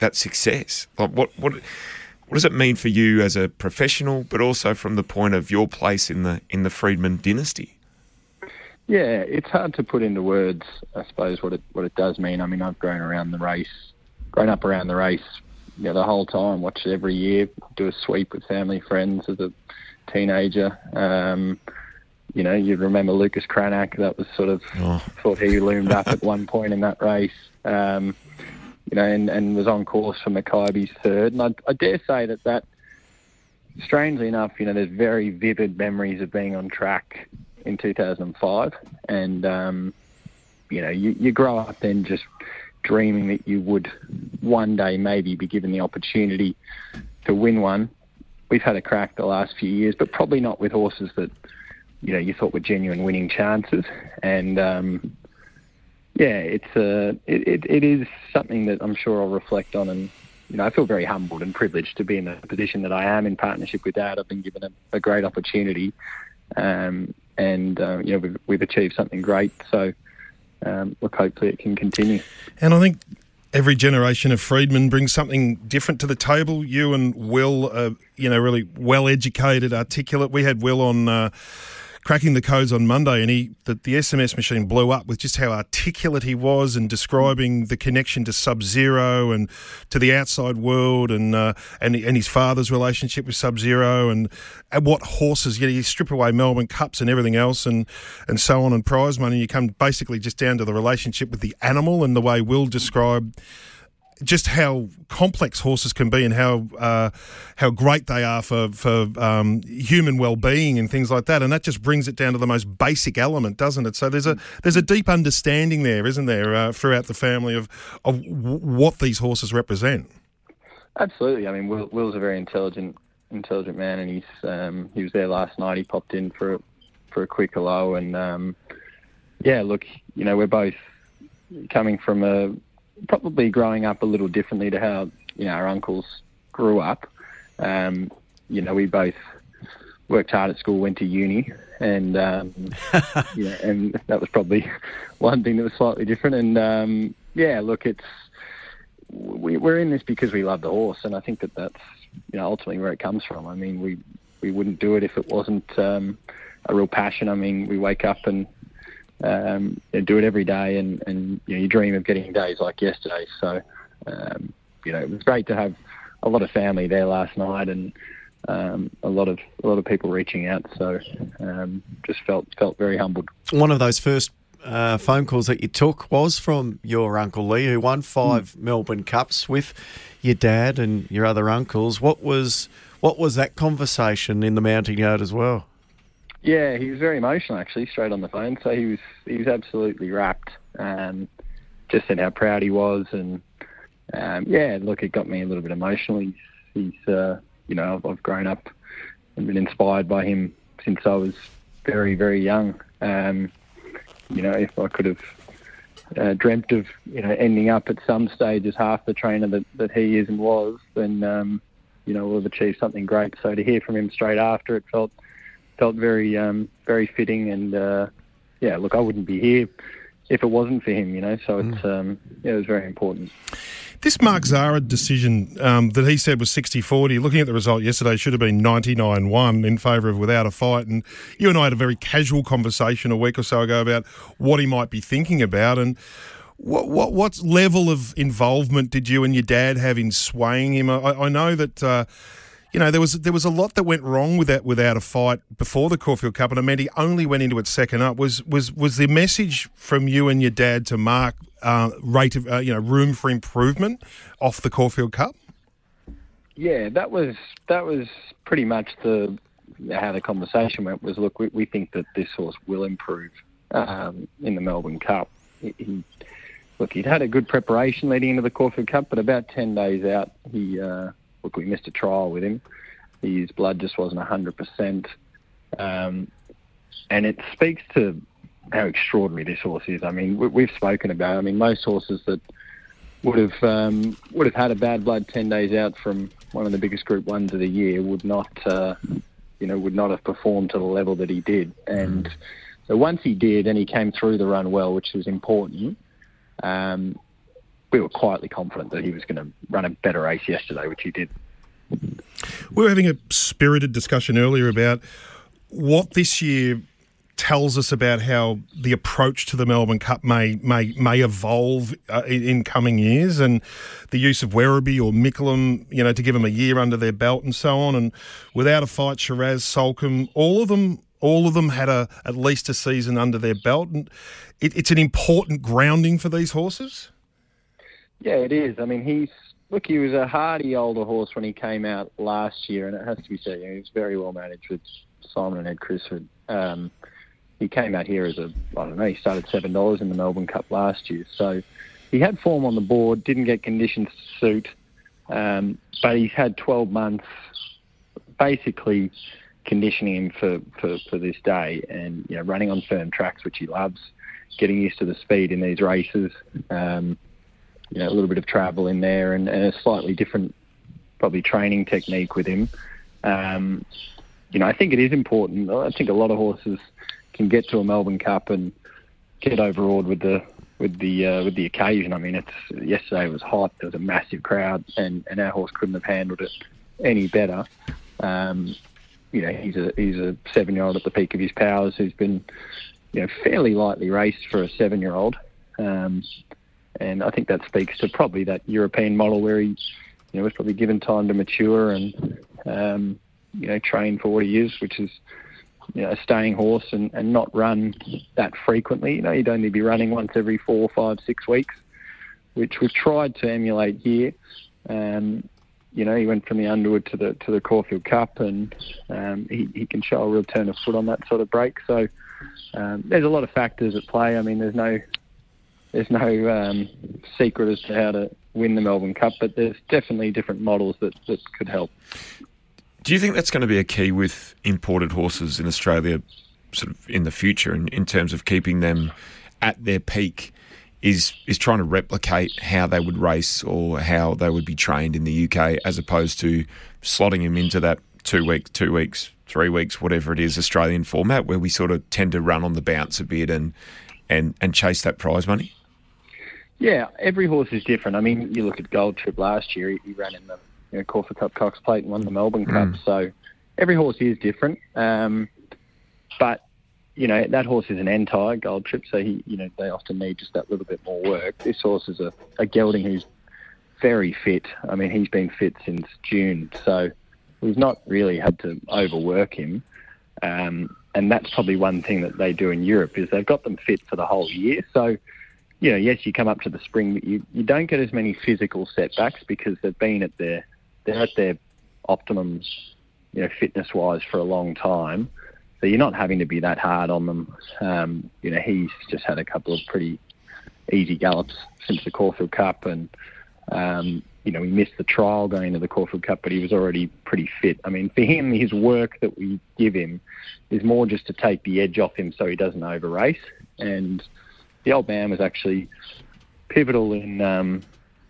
that success? Like what what what does it mean for you as a professional, but also from the point of your place in the in the Freedman dynasty? Yeah, it's hard to put into words, I suppose, what it what it does mean. I mean, I've grown around the race, grown up around the race, you know, the whole time. Watched it every year. Do a sweep with family, friends as a teenager. Um, you know, you remember Lucas Cranach. That was sort of Oh. thought he loomed up at one point in that race. Um, you know, and, and was on course for Makybe's third. And I, I dare say that that, strangely enough, you know, there's very vivid memories of being on track in 2005. And, um, you know, you, you grow up then just dreaming that you would one day maybe be given the opportunity to win one. We've had a crack the last few years, but probably not with horses that, you know, you thought were genuine winning chances. And, um, yeah, it's uh, it, it, it is something that I'm sure I'll reflect on, and you know, I feel very humbled and privileged to be in the position that I am in partnership with Dad. I've been given a, a great opportunity, um, and uh, you know, we've, we've achieved something great. So, um, look, hopefully, it can continue. And I think every generation of freedmen brings something different to the table. You and Will, are, you know, really well educated, articulate. We had Will on. Uh, cracking the codes on Monday, and he the, the SMS machine blew up with just how articulate he was and describing the connection to Subzero and to the outside world, and uh, and and his father's relationship with Subzero, and, and what horses. You know, you strip away Melbourne Cups and everything else, and and so on, and prize money. You come basically just down to the relationship with the animal and the way Will described just how complex horses can be and how uh, how great they are for for um, human well being and things like that, and that just brings it down to the most basic element, doesn't it? So there's a there's a deep understanding there, isn't there, uh, throughout the family of of w- what these horses represent. Absolutely. I mean, Will, Will's a very intelligent, intelligent man, and he's um, he was there last night. He popped in for a, for a quick hello, and um, yeah, look, you know, we're both coming from a probably growing up a little differently to how you know our uncles grew up. Um, you know, we both worked hard at school, went to uni, and um, [laughs] yeah, and that was probably one thing that was slightly different. And um, yeah, look, it's we, we're in this because we love the horse, and I think that that's you know ultimately where it comes from. I mean, we we wouldn't do it if it wasn't um, a real passion. I mean, we wake up and um, do it every day, and and you know you dream of getting days like yesterday. So um, you know it was great to have a lot of family there last night, and um, a lot of a lot of people reaching out. So um, just felt felt very humbled. One of those first uh, phone calls that you took was from your uncle Lee, who won five Melbourne Cups with your dad and your other uncles. What was what was that conversation in the mounting yard as well? Yeah, he was very emotional actually, straight on the phone. So he was he was absolutely rapt. Um, just said how proud he was, and um, yeah, look, it got me a little bit emotional. He's, he's uh, you know, I've, I've grown up and been inspired by him since I was very very young. Um, you know, if I could have uh, dreamt of you know ending up at some stage as half the trainer that, that he is and was, then um, you know we'll have achieved something great. So to hear from him straight after, it felt felt very um, very fitting. And uh, yeah, look, I wouldn't be here if it wasn't for him. You know, so it's um, yeah, it was very important. This Mark Zahra decision um, that he said was 60 40, looking at the result yesterday, should have been 99 1 in favour of Without a Fight. And you and I had a very casual conversation a week or so ago about what he might be thinking about. And what, what, what level of involvement did you and your dad have in swaying him? I, I know that. Uh, you know, there was there was a lot that went wrong with that without a fight before the Caulfield Cup, and it meant he only went into it second up. Was was was the message from you and your dad to Mark uh, rate of uh, you know room for improvement off the Caulfield Cup? Yeah, that was that was pretty much the how the conversation went. Was look, we, we think that this horse will improve um, in the Melbourne Cup. He, he, look, he'd had a good preparation leading into the Caulfield Cup, but about ten days out, he uh, look, we missed a trial with him. His blood just wasn't hundred percent, um, and it speaks to how extraordinary this horse is. I mean, we, we've spoken about. I mean, most horses that would have um, would have had a bad blood ten days out from one of the biggest Group Ones of the year would not uh, you know would not have performed to the level that he did. And so once he did, and he came through the run well, which was important. Um, we were quietly confident that he was going to run a better race yesterday, which he did. We were having a spirited discussion earlier about what this year tells us about how the approach to the Melbourne Cup may may may evolve uh, in, in coming years, and the use of Werribee or Micklem, you know, to give them a year under their belt and so on. And without a fight, Sheraz, Soulcombe, all of them. All of them had a at least a season under their belt, and it, it's an important grounding for these horses. Yeah, it is. I mean, he's look. He was a hardy older horse when he came out last year, and it has to be said, you know, he was very well managed with Simon and Ed Crisford. Um, he came out here as a I don't know. He started seven dollars in the Melbourne Cup last year, so he had form on the board. Didn't get conditions to suit, um, but he's had 12 months basically conditioning him for, for, for this day, and you know running on firm tracks, which he loves, getting used to the speed in these races. Um, you know, a little bit of travel in there, and, and a slightly different, probably training technique with him. Um, you know, I think it is important. I think a lot of horses can get to a Melbourne Cup and get overawed with the with the uh, with the occasion. I mean, it's yesterday was hot. There was a massive crowd, and, and our horse couldn't have handled it any better. Um, you know, he's a he's a seven year old at the peak of his powers who's been you know fairly lightly raced for a seven year old. Um, and I think that speaks to probably that European model where he, you know, was probably given time to mature and, um, you know, train for what he is, which is, you know, a staying horse and, and not run that frequently. You know, you'd only be running once every four, five, six weeks, which we've tried to emulate here. Um, you know, he went from the Underwood to the to the Caulfield Cup, and um, he, he can show a real turn of foot on that sort of break. So um, there's a lot of factors at play. I mean, there's no there's no um, secret as to how to win the Melbourne Cup, but there's definitely different models that, that could help. Do you think that's going to be a key with imported horses in Australia, sort of in the future, in, in terms of keeping them at their peak? Is is trying to replicate how they would race or how they would be trained in the UK, as opposed to slotting them into that two week, two weeks, three weeks, whatever it is, Australian format, where we sort of tend to run on the bounce a bit and and and chase that prize money. Yeah, every horse is different. I mean, you look at Gold Trip last year; he, he ran in the you know, Cup Cox Plate and won the Melbourne Cup. Mm. So every horse is different. Um, but you know that horse is an anti Gold Trip, so he you know they often need just that little bit more work. This horse is a, a gelding who's very fit. I mean, he's been fit since June, so we've not really had to overwork him. Um, and that's probably one thing that they do in Europe is they've got them fit for the whole year. So you know, yes, you come up to the spring, but you, you don't get as many physical setbacks because they've been at their they're at their optimum, you know, fitness wise for a long time. So you're not having to be that hard on them. Um, you know, he's just had a couple of pretty easy gallops since the Caulfield Cup, and um, you know, he missed the trial going into the Caulfield Cup, but he was already pretty fit. I mean, for him, his work that we give him is more just to take the edge off him so he doesn't over race and the old man was actually pivotal in. Um,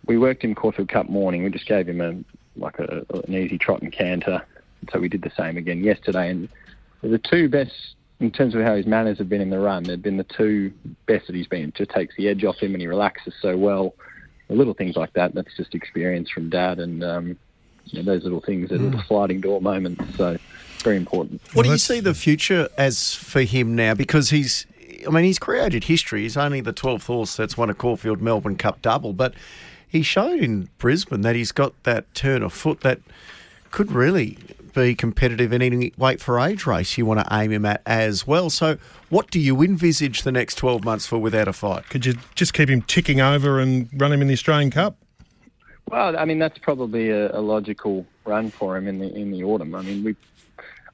we worked in Caulfield Cup morning. We just gave him a like a, an easy trot and canter. So we did the same again yesterday. And the two best in terms of how his manners have been in the run. They've been the two best that he's been. It just takes the edge off him and he relaxes so well. The little things like that. That's just experience from dad and. Um, you know, those little things, are little sliding door moments. So, very important. What do you see the future as for him now? Because he's I mean, he's created history. He's only the 12th horse that's won a Caulfield Melbourne Cup double, but he showed in Brisbane that he's got that turn of foot that could really be competitive in any weight for age race you want to aim him at as well. So, what do you envisage the next 12 months for without a fight? Could you just keep him ticking over and run him in the Australian Cup? Well, I mean, that's probably a, a logical run for him in the in the autumn. I mean, we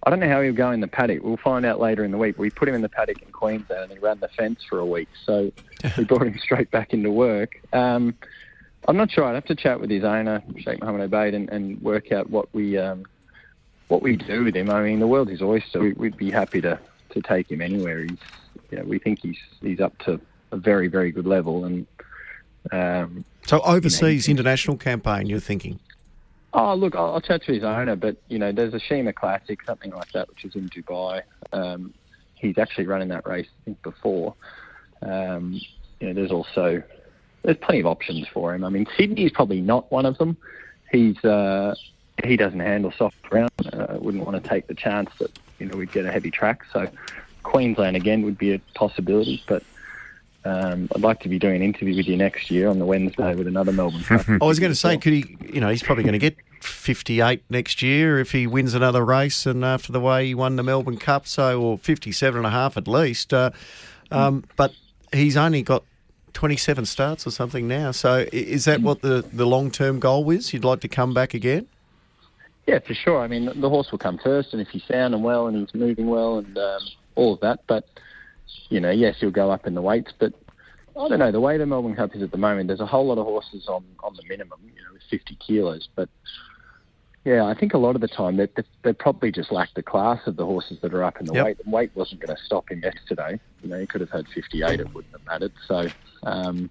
I don't know how he'll go in the paddock. We'll find out later in the week. We put him in the paddock in Queensland and he ran the fence for a week. So we brought him [laughs] straight back into work. Um, I'm not sure. I'd have to chat with his owner, Sheikh Mohammed Obaid, and, and work out what we um, what we do with him. I mean, the world is oyster. We, we'd be happy to, to take him anywhere. He's, you know, we think he's he's up to a very very good level, and um, So overseas international campaign, you're thinking? Oh, look, I'll, I'll chat to his owner, but you know, there's a Sheema Classic, something like that, which is in Dubai. Um, he's actually running that race, I think, before. Um, you know, there's also there's plenty of options for him. I mean, Sydney's probably not one of them. He's uh, he doesn't handle soft ground. Uh, wouldn't want to take the chance that you know we'd get a heavy track. So Queensland again would be a possibility, but. Um, I'd like to be doing an interview with you next year on the Wednesday with another Melbourne. [laughs] I was going to say, could he? You know, he's probably going to get 58 next year if he wins another race, and after the way he won the Melbourne Cup, so or 57 and a half at least. Uh, um, but he's only got 27 starts or something now. So is that what the, the long term goal is? You'd like to come back again? Yeah, for sure. I mean, the horse will come first, and if he's sound and well and he's moving well and um, all of that, but you know, yes, he'll go up in the weights, but I don't know. The way the Melbourne Cup is at the moment, there's a whole lot of horses on on the minimum, you know, with 50 kilos, but. Yeah, I think a lot of the time they, they, they probably just lack the class of the horses that are up in the Yep. weight. The weight wasn't going to stop him yesterday. You know, he could have had 58; it wouldn't have mattered. So, um,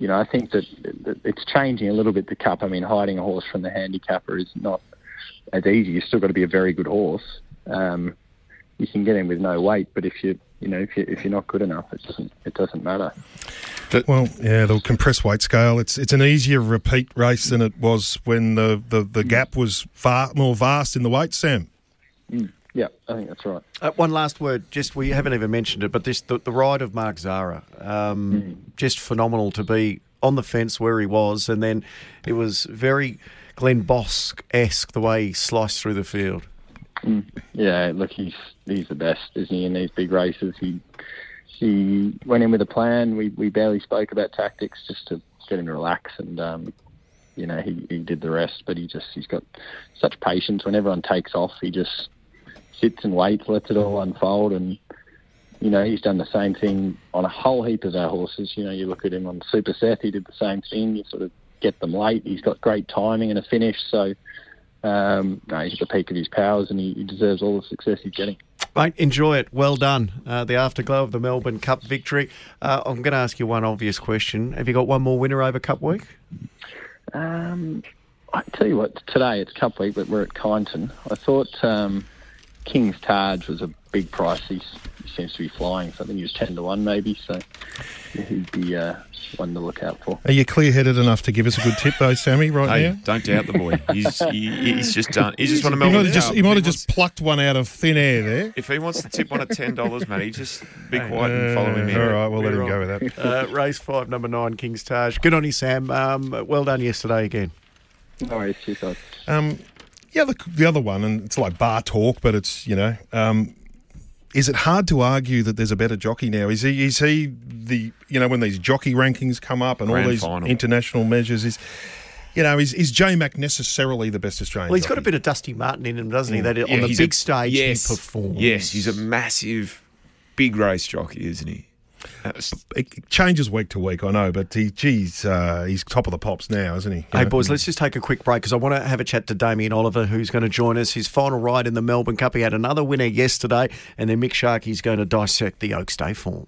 you know, I think that, that it's changing a little bit. The cup. I mean, hiding a horse from the handicapper is not as easy. You've still got to be a very good horse. Um, you can get in with no weight, but if you you know if you if you're not good enough, it doesn't it doesn't matter. Well, yeah, the compressed weight scale. It's it's an easier repeat race than it was when the, the, the gap was far more vast in the weight, Sam. Yeah, I think that's right. Uh, one last word, just we haven't even mentioned it, but this the, the ride of Mark Zahra, um, just phenomenal to be on the fence where he was, and then it was very Glen Boss esque the way he sliced through the field. Mm. Yeah, look, he's he's the best, isn't he? In these big races, he he went in with a plan. We we barely spoke about tactics just to get him to relax, and um, you know he, he did the rest. But he just he's got such patience. When everyone takes off, he just sits and waits, lets it all unfold, and you know he's done the same thing on a whole heap of our horses. You know, you look at him on Super Seth, he did the same thing. You sort of get them late. He's got great timing and a finish, so. Um, no, he's at the peak of his powers, and he, he deserves all the success he's getting. Mate, enjoy it. Well done. Uh, the afterglow of the Melbourne Cup victory. Uh, I'm going to ask you one obvious question. Have you got one more winner over Cup Week? Um, I tell you what, today it's Cup Week, but we're at Kyneton. I thought um, King's Taj was a big price. He's, he seems to be flying, so I think he was 10 to 1 maybe, so he'd be uh, one to look out for. Are you clear headed enough to give us a good tip, though, Sammy, right Hey, now? don't doubt the boy. He's he, he's just done. He's just won a He might have just, he might If have he just plucked one out of thin air there. If he wants to tip one at ten dollars, Matty, just be quiet and follow him in. All right, we'll let him go with that. [laughs] Uh, race five, number nine, King's Taj. Good on you, Sam. Um, well done yesterday again. No worries, cheers, guys. Um, yeah, the, the other one, and it's like bar talk, but it's you know, um, is it hard to argue that there's a better jockey now? Is he is he the you know when these jockey rankings come up and Grand all these final. international measures is. You know, is, is J Mac necessarily the best Australian? Well, he's got a bit of Dusty Martin in him, doesn't he? That on the big a- stage yes, he performs. Yes, he's a massive, big race jockey, isn't he? That's- It changes week to week, I know, but he, geez, uh, he's top of the pops now, isn't he? You Hey, know? boys, let's just take a quick break because I want to have a chat to Damien Oliver, who's going to join us. His final ride in the Melbourne Cup. He had another winner yesterday, and then Mick Sharkie's going to dissect the Oaks Day form.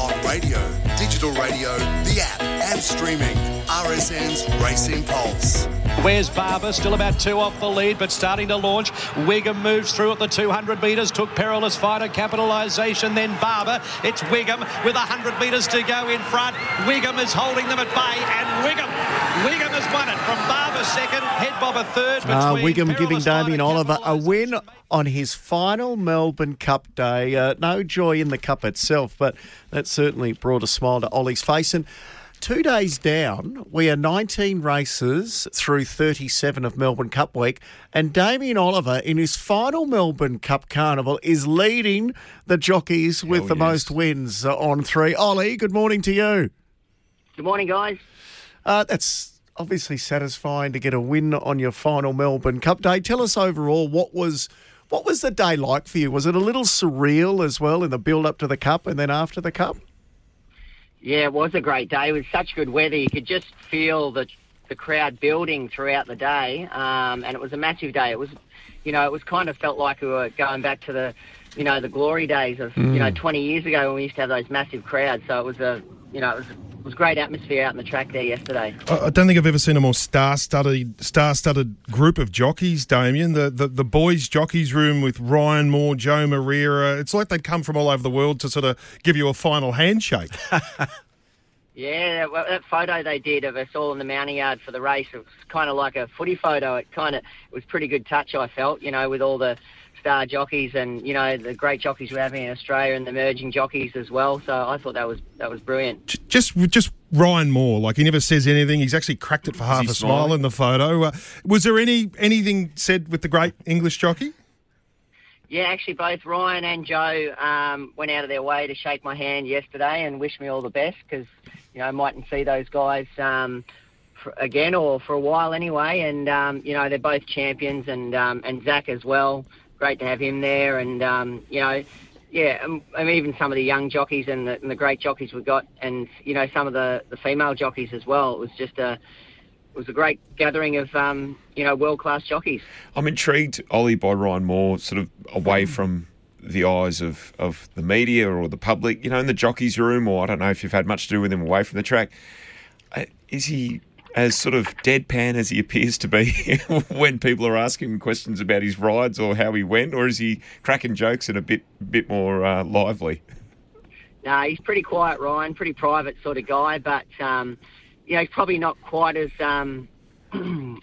On radio, digital radio, the app, and streaming. RSN's Racing Pulse. Where's Barber? Still about two off the lead, but starting to launch. Wiggum moves through at the 200 metres, took perilous fighter capitalisation. Then Barber. It's Wiggum with 100 metres to go in front. Wiggum is holding them at bay, and Wiggum, Wiggum has won it from Barber second, Head Bobber third. Uh, Wiggum giving Perilous Damien Oliver a win on his final Melbourne Cup day. Uh, no joy in the cup itself, but that certainly brought a smile to Ollie's face. And two days down, we are 19 races through 37 of Melbourne Cup week, and Damien Oliver in his final Melbourne Cup carnival is leading the jockeys with the most wins on three. Ollie, good morning to you. Good morning, guys. Uh, that's obviously satisfying to get a win on your final Melbourne Cup day. Tell us overall what was what was the day like for you? Was it a little surreal as well in the build up to the Cup and then after the Cup? Yeah, it was a great day. It was such good weather. You could just feel the the crowd building throughout the day, um, and it was a massive day. It was, you know, it was kind of felt like we were going back to the you know, the glory days of you Mm. know 20 years ago when we used to have those massive crowds. So it was a, you know, it was it was great atmosphere out in the track there yesterday. I I don't think I've ever seen a more star-studded, star-studded group of jockeys, Damien. The, the the boys' jockeys room with Ryan Moore, Joe Moreira. It's like they'd come from all over the world to sort of give you a final handshake. [laughs] Yeah, that, well, that photo they did of us all in the mounting yard for the race, it was kind of like a footy photo. It kind of it was pretty good touch, I felt, you know, with all the star jockeys and you know the great jockeys we're having in Australia and the emerging jockeys as well. So I thought that was that was brilliant. just just Ryan Moore, like he never says anything. He's actually cracked it for half he a smile in the photo. Uh, was there any anything said with the great English jockey? Yeah, actually, both Ryan and Joe um, went out of their way to shake my hand yesterday and wish me all the best because you know I mightn't see those guys um, again or for a while anyway. And um, you know they're both champions, and um, and Zac as well. Great to have him there, and um, you know. Yeah, and, mean, even some of the young jockeys and the, and the great jockeys we got, and you know some of the, the female jockeys as well. It was just a it was a great gathering of um, you know world class jockeys. I'm intrigued, Ollie, by Ryan Moore, sort of away from the eyes of, of the media or the public, you know, in the jockey's room, or I don't know if you've had much to do with him away from the track. Uh, Is he as sort of deadpan as he appears to be [laughs] when people are asking him questions about his rides or how he went, or is he cracking jokes and a bit bit more uh, lively? No, he's pretty quiet, Ryan. Pretty private sort of guy, but um, you know, he's probably not quite as um, [clears throat]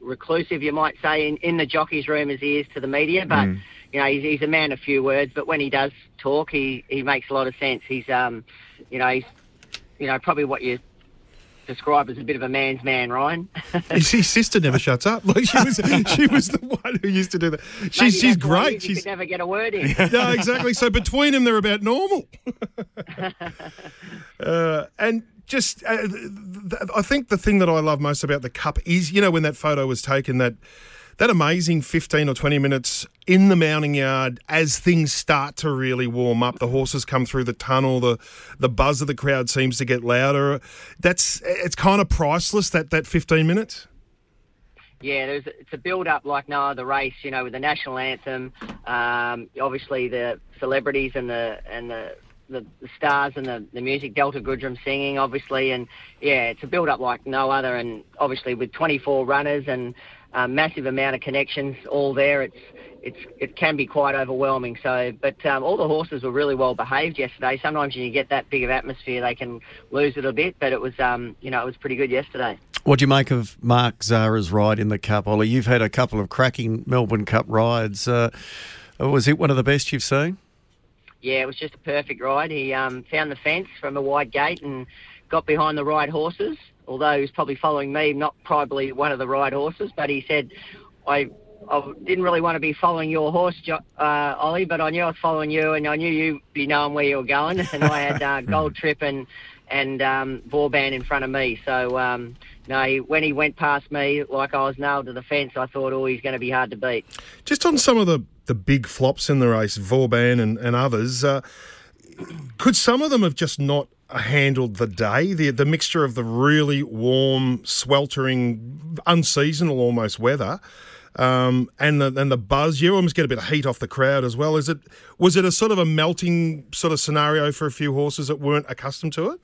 reclusive, you might say, in, in the jockey's room as he is to the media. But Mm. you know, he's, he's a man of few words. But when he does talk, he he makes a lot of sense. He's um, you know, he's you know probably what you describe as a bit of a man's man, Ryan. [laughs] His, his sister never shuts up. Like she was, [laughs] she was the one who used to do that. Maybe She's she's great. She could never get a word in. [laughs] no, exactly. So between them, they're about normal. uh, and just, uh, th- th- I think the thing that I love most about the cup is, you know, when that photo was taken, that that amazing 15 or 20 minutes in the mounting yard as things start to really warm up. The horses come through the tunnel the the buzz of the crowd seems to get louder. That's it's kind of priceless that that 15 minutes. Yeah, there's it's a build up like no other race, you know, with the national anthem, um, obviously the celebrities and the and the the, the stars and the, the music, Delta Goodrem singing, obviously, and yeah, it's a build up like no other, and obviously with 24 runners and a massive amount of connections all there, it's it's it can be quite overwhelming. So, but um, all the horses were really well behaved yesterday. Sometimes when you get that big of atmosphere, they can lose it a bit, but it was um, you know it was pretty good yesterday. What do you make of Mark Zahra's ride in the Cup, Ollie? You've had a couple of cracking Melbourne Cup rides. Uh, was it one of the best you've seen? Yeah, it was just a perfect ride. He um, found the fence from a wide gate and got behind the right horses. Although he was probably following me, not probably one of the right horses, but he said, "I, I didn't really want to be following your horse, uh, Ollie, but I knew I was following you, and I knew you'd be knowing where you were going." And I had uh, [laughs] Gold Trip and and um, Vauban in front of me. So um, no, he, when he went past me like I was nailed to the fence, I thought, "Oh, he's going to be hard to beat." Just on some of the, the big flops in the race, Vauban and, and others, uh, could some of them have just not handled the day? The the mixture of the really warm, sweltering, unseasonal almost weather. Um, and the and the buzz, you almost get a bit of heat off the crowd as well. Is it was it a sort of a melting sort of scenario for a few horses that weren't accustomed to it?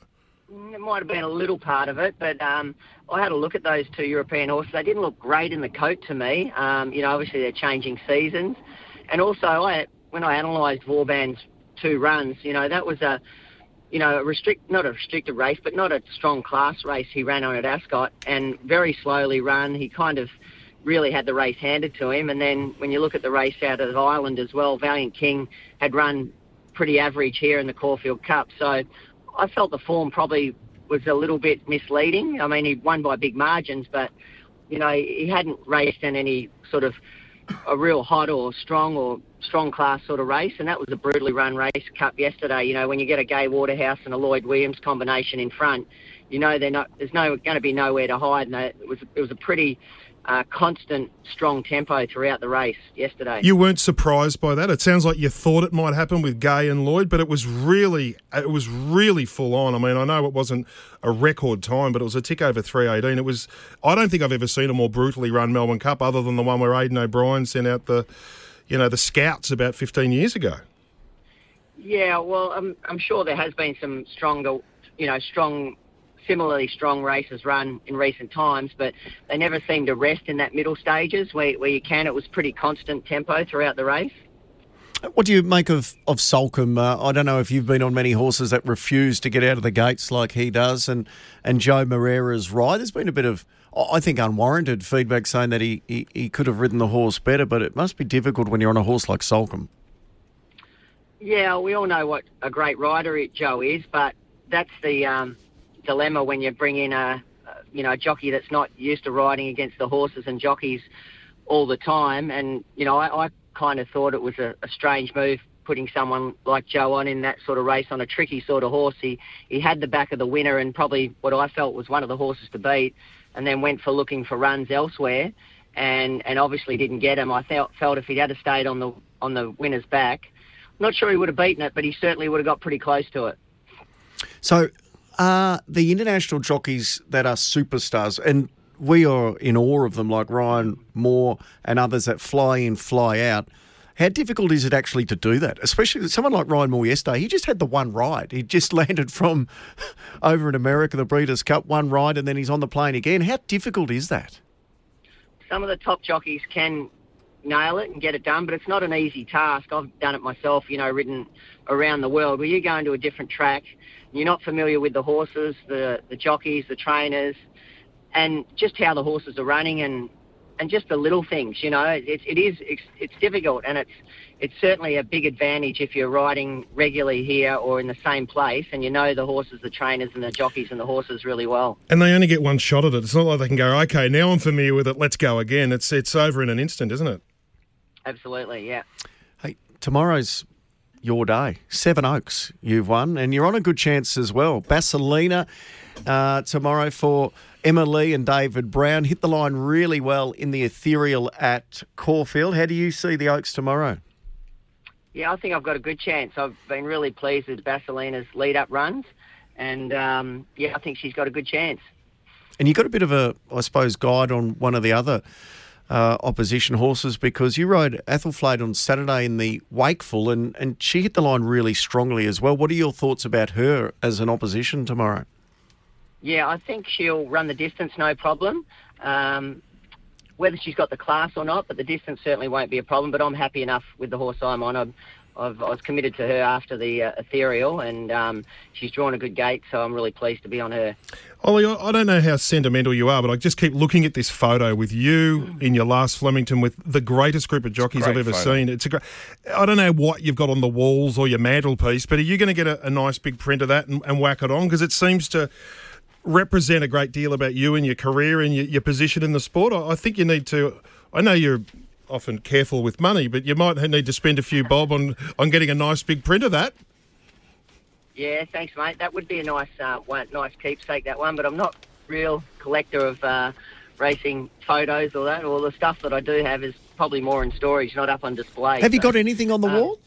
It might have been a little part of it, but um, I had a look at those two European horses. They didn't look great in the coat to me. Um, you know, obviously they're changing seasons, and also I when I analysed Vauban's two runs, you know, that was a you know, a restrict not a restricted race, but not a strong class race he ran on at Ascot, and very slowly run. He kind of really had the race handed to him, and then when you look at the race out of Ireland as well, Valiant King had run pretty average here in the Caulfield Cup, so I felt the form probably was a little bit misleading. I mean, he won by big margins, but you know, he hadn't raced in any sort of a real hot or strong or strong class sort of race, and that was a brutally run race cup yesterday. You know, when you get a Gai Waterhouse and a Lloyd Williams combination in front, you know they're not. There's no going to be nowhere to hide, and it was it was a pretty uh, constant, strong tempo throughout the race yesterday. You weren't surprised by that. It sounds like you thought it might happen with Gai and Lloyd, but it was really, it was really full on. I mean, I know it wasn't a record time, but it was a tick over three eighteen. It was. I don't think I've ever seen a more brutally run Melbourne Cup, other than the one where Aidan O'Brien sent out the, you know, the scouts about 15 years ago. Yeah, well, I'm, I'm sure there has been some stronger, you know, strong, similarly strong races run in recent times, but they never seem to rest in that middle stages where, where you can. It was pretty constant tempo throughout the race. What do you make of of Soulcombe? Uh, I don't know if you've been on many horses that refuse to get out of the gates like he does, and and Joe Moreira's right. There's been a bit of, I think, unwarranted feedback saying that he, he, he could have ridden the horse better, but it must be difficult when you're on a horse like Soulcombe. Yeah, we all know what a great rider Joe is, but that's the um, dilemma when you bring in a, you know, a jockey that's not used to riding against the horses and jockeys all the time. And you know, I, I kind of thought it was a, a strange move putting someone like Joe on in that sort of race on a tricky sort of horse. He he had the back of the winner and probably what I felt was one of the horses to beat, and then went for looking for runs elsewhere, and and obviously didn't get him. I felt felt if he'd had stayed on the on the winner's back, not sure he would have beaten it, but he certainly would have got pretty close to it. So, uh, the international jockeys that are superstars, and we are in awe of them, like Ryan Moore and others that fly in, fly out. How difficult is it actually to do that? Especially someone like Ryan Moore yesterday. He just had the one ride. He just [laughs] landed from [laughs] over in America, the Breeders' Cup, one ride, and then he's on the plane again. How difficult is that? Some of the top jockeys can nail it and get it done, but it's not an easy task. I've done it myself, you know, ridden around the world where you go into a different track, you're not familiar with the horses, the, the jockeys, the trainers, and just how the horses are running and and just the little things, you know, it, it is it's, it's difficult and it's it's certainly a big advantage if you're riding regularly here or in the same place and you know the horses, the trainers and the jockeys and the horses really well. And they only get one shot at it. It's not like they can go, okay, now I'm familiar with it. Let's go again. It's it's over in an instant, isn't it? Absolutely, yeah. Hey, tomorrow's your day. Seven Oaks, you've won, and you're on a good chance as well. Basilina uh, tomorrow for Emma Lee and David Browne. Hit the line really well in the ethereal at Caulfield. How do you see the Oaks tomorrow? Yeah, I think I've got a good chance. I've been really pleased with Basilina's lead up runs, and um, yeah, I think she's got a good chance. And you got a bit of a, I suppose, guide on one of the other uh, opposition horses because you rode Athelflaed on Saturday in the Wakeful, and, and she hit the line really strongly as well. What are your thoughts about her as an opposition tomorrow? Yeah, I think she'll run the distance no problem. Um, whether she's got the class or not, but the distance certainly won't be a problem. But I'm happy enough with the horse I'm on. I'm, I've, i was committed to her after the uh, ethereal, and um, she's drawn a good gate, so I'm really pleased to be on her. Ollie, I don't know how sentimental you are, but I just keep looking at this photo with you in your last Flemington with the greatest group of jockeys I've ever photo. seen. It's a great. I don't know what you've got on the walls or your mantelpiece, but are you going to get a, a nice big print of that and, and whack it on? Because it seems to represent a great deal about you and your career and your, your position in the sport. I, I think you need to. I know you're often careful with money, but you might need to spend a few bob on on getting a nice big print of that. Yeah, thanks, mate. That would be a nice, uh, one, nice keepsake that one. But I'm not real collector of uh, racing photos or that. All the stuff that I do have is probably more in storage, not up on display. Have you got anything on the uh, wall?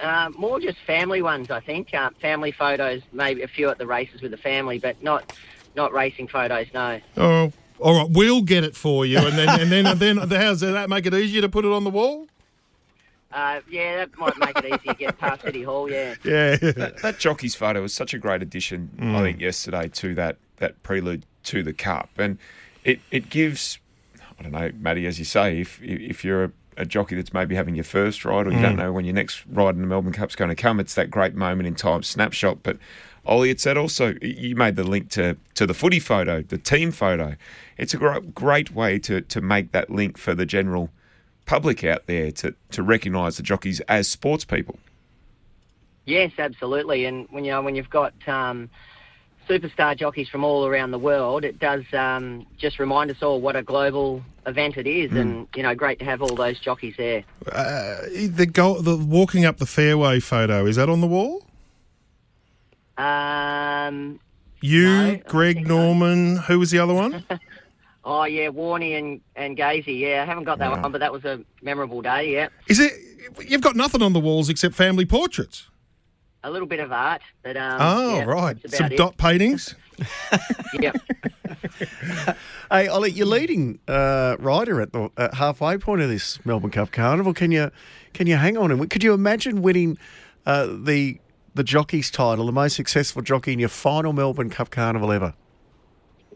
Uh, more just family ones, I think. Uh, family photos, maybe a few at the races with the family, but not not racing photos. No. Oh, all right. We'll get it for you, and then and then and then how's that make it easier to put it on the wall? Uh, yeah, that might make it easier to get past City Hall. Yeah. Yeah. that, that jockey's photo was such a great addition, Mm. I think, yesterday to that that prelude to the cup, and it it gives, I don't know, Matty, as you say, if if you're a, a jockey that's maybe having your first ride, or you Mm. don't know when your next ride in the Melbourne Cup's going to come, it's that great moment in time snapshot. But Ollie, it's that also you made the link to to the footy photo, the team photo. It's a great great way to to make that link for the general public out there to to recognise the jockeys as sports people. Yes, absolutely. And when you know when you've got um, superstar jockeys from all around the world, it does um, just remind us all what a global event it is, Mm. and you know, great to have all those jockeys there. Uh, the goal, the walking up the fairway photo is that on the wall? Um, You, Greg Norman. Who was the other one? [laughs] oh yeah, Warney and and Gazy. Yeah, I haven't got that Wow. one, but that was a memorable day. Yeah. Is it? You've got nothing on the walls except family portraits. a little bit of art, but um, oh, yeah, right. Some it. dot paintings. [laughs] yeah. [laughs] Hey, Ollie, you're leading uh, rider at the at halfway point of this Melbourne Cup Carnival. Can you can you hang on? And could you imagine winning uh, the the jockey's title, the most successful jockey in your final Melbourne Cup Carnival ever?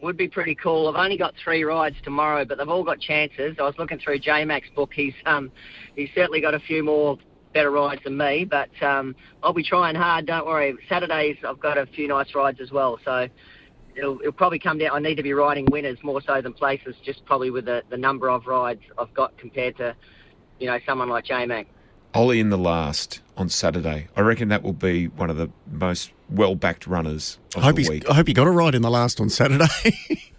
Would be pretty cool. I've only got three rides tomorrow, but they've all got chances. I was looking through J Mac's book. He's um he's certainly got a few more better rides than me, but um I'll be trying hard. Don't worry. Saturdays I've got a few nice rides as well, so. It'll, it'll probably come down. I need to be riding winners more so than places, just probably with the, the number of rides I've got compared to, you know, someone like J Mac. Ollie in the last on Saturday. I reckon that will be one of the most well backed runners of I hope, the week. I hope he got a ride in the last on Saturday. [laughs]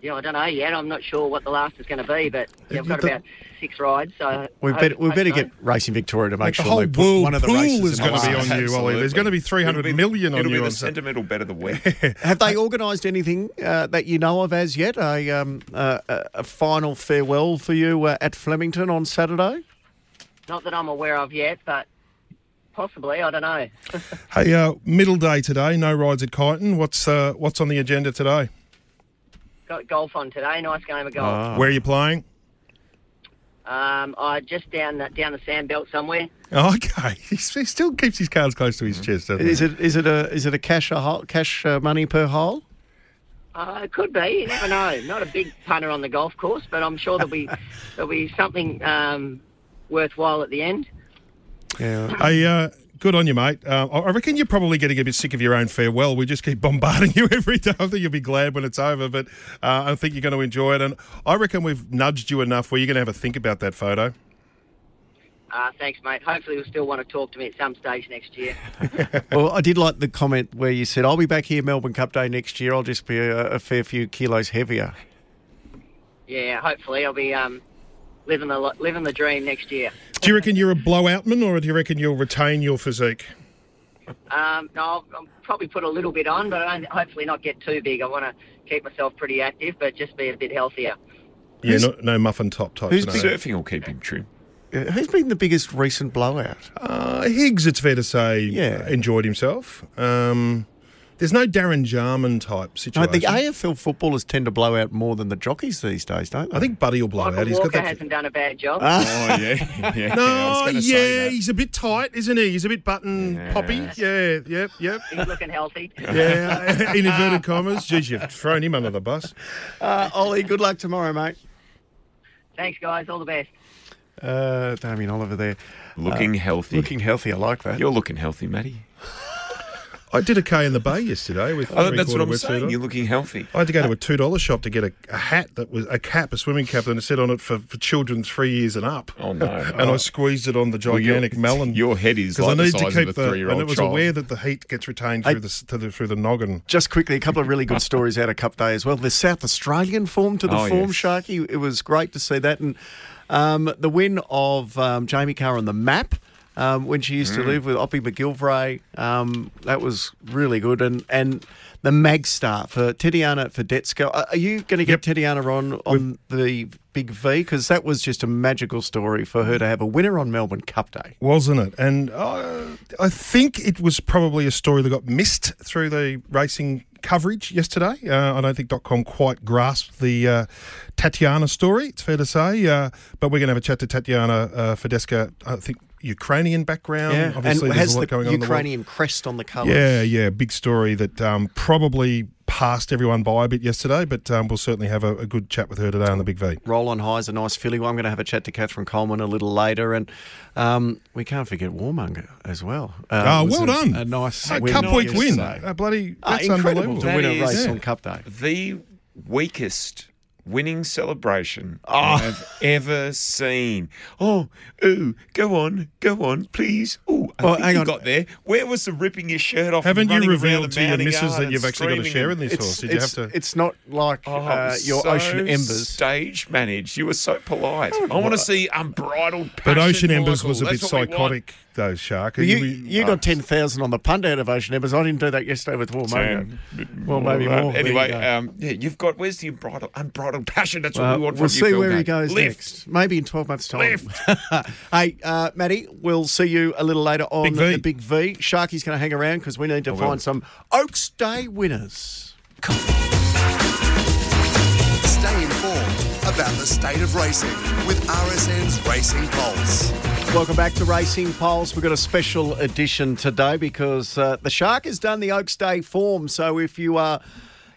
Yeah, I don't know yet. I'm not sure what the last is going to be, but yeah, I've got The- about six rides. So we better we better so. get Racing Victoria to make Like the whole they put world one of the pool races is going to be last. on you, Ollie. There's going to be 300 million on It'll you. be on the sentimental bet of the week. [laughs] Have they organised anything uh, that you know of as yet? A um, uh, a a final farewell for you uh, at Flemington on Saturday? Not that I'm aware of yet, but possibly. I don't know. [laughs] Hey, uh, middle day today. No rides at Kyneton. What's uh, what's on the agenda today? got golf on today. Nice game of golf. Where are you playing? Um, I just down the, down the sand belt somewhere. Oh, okay, [laughs] he he still keeps his cards close to his chest. Doesn't Is he? it is it a is it a cash a hole, cash uh, money per hole? Uh, it could be. You never know. Not a big punter on the golf course, but I'm sure there'll be [laughs] there'll be something um, worthwhile at the end. Yeah. Hey, uh, good on you, mate. Uh, I I reckon you're probably getting a bit sick of your own farewell. We just keep [laughs] bombarding you every day. I think you'll be glad when it's over, but uh, I think you're going to enjoy it. And I reckon we've nudged you enough where you're going to have a think about that photo. Uh, thanks, mate. Hopefully, you'll still want to talk to me at some stage next year. [laughs] Well, I did like the comment where you said, "I'll be back here Melbourne Cup Day next year. I'll just be a, a fair few kilos heavier." yeah, hopefully, I'll be um, living the living the dream next year. Do you reckon you're a blowoutman, or do you reckon you'll retain your physique? Um, no, I'll, I'll probably put a little bit on, but I hopefully not get too big. I want to keep myself pretty active, but just be a bit healthier. Yeah, no, no muffin top type. who's no. Surfing will keep him trim. Uh, Who's been the biggest recent blowout? Uh, Higgs, it's fair to say, Yeah. enjoyed himself. Um, there's no Darren Jarman type No, situation. the AFL footballers tend to blow out more than the jockeys these days, don't they? I think Buddy will blow Michael out. He's Walker got that. hasn't done a bad job. Oh, yeah. [laughs] yeah. No, I was gonna say yeah, he's a bit tight, isn't he? He's a bit button poppy. Yeah, yep, yep. He's looking healthy. [laughs] Yeah, in inverted commas. Geez, you've thrown him under the bus. Uh, Ollie, good luck tomorrow, mate. Thanks, guys. All the best. Uh, Damien Oliver there. Looking Uh, healthy. Looking healthy, I like that. You're looking healthy, Matty. I did a K in the Bay yesterday with. Oh, that's what I'm saying. on. You're looking healthy. I had to go to a two dollar shop to get a, a hat that was a cap, a swimming cap, and it said on it for, for children three years and up. Oh, no. [laughs] and I squeezed it on the Well, gigantic melon. [laughs] your head is because like I need to keep the and it was child. aware that the heat gets retained I- through the, to the through the noggin. Just quickly, a couple of really good stories out of Cup Day as well. The South Australian form to the Oh, form, yes. Sharky. It was great to see that. And um, the win of um, Jamie Kah on the map. Um, when she used to Mm. live with Oppie McGilvray, um, that was really good. And and the Mag Star for Tetiana Fedetska. Are are you going to get Tetiana on on the Big V? Because that was just a magical story for her to have a winner on Melbourne Cup Day. wasn't it? And uh, I think it was probably a story that got missed through the racing coverage yesterday. Uh, I don't think .com quite grasped the uh, Tatiana story, it's fair to say. Uh, but we're going to have a chat to Tatiana uh, Fedeska, I think Ukrainian background. Yeah, Obviously, and there's has a lot the going on in the. Ukrainian crest on the colours. Yeah, yeah, big story that um, probably passed everyone by a bit yesterday, but um, we'll certainly have a, a good chat with her today on the Big V. Roll on high is a nice filly. Well, I'm going to have a chat to Catherine Coleman a little later, and um, we can't forget Warmonger as well. Uh, Ah, it was well a- done. A nice A Cup week win. yesterday. A bloody, Ah, that's incredible unbelievable. to win a race is- on Cup Day. The weakest winning celebration Oh. I've ever seen. Oh, ooh, go on, go on, please. Ooh, I Well, think you on. got there. Where was the ripping your shirt off? Haven't you revealed to your missus that you've actually got a share in this horse? Did you have to? it's not like Oh, uh, your so Ocean Embers. Stage managed. You were so polite. I want to see unbridled Passion, But Ocean Embers Michael. was a bit That's want. psychotic, though, Shark. You, You- you got 10,000 on the punt out of Ocean Embers. I didn't do that yesterday with Warmonger. Ten. Well, maybe more. There Anyway, go. um, yeah, you've got. Where's the unbridled, unbridled passion. That's what we want we'll from see you. Phil where he goes Lift. next. Maybe in 12 months' time. [laughs] hey, uh, Matty, we'll see you a little later on Big the Big V. Sharky's going to hang around because we need to I will. find some Oaks Day winners. Stay informed about the state of racing with RSN's Racing Pulse. Welcome back to Racing Pulse. We've got a special edition today because uh, the Shark has done the Oaks Day form. So if you are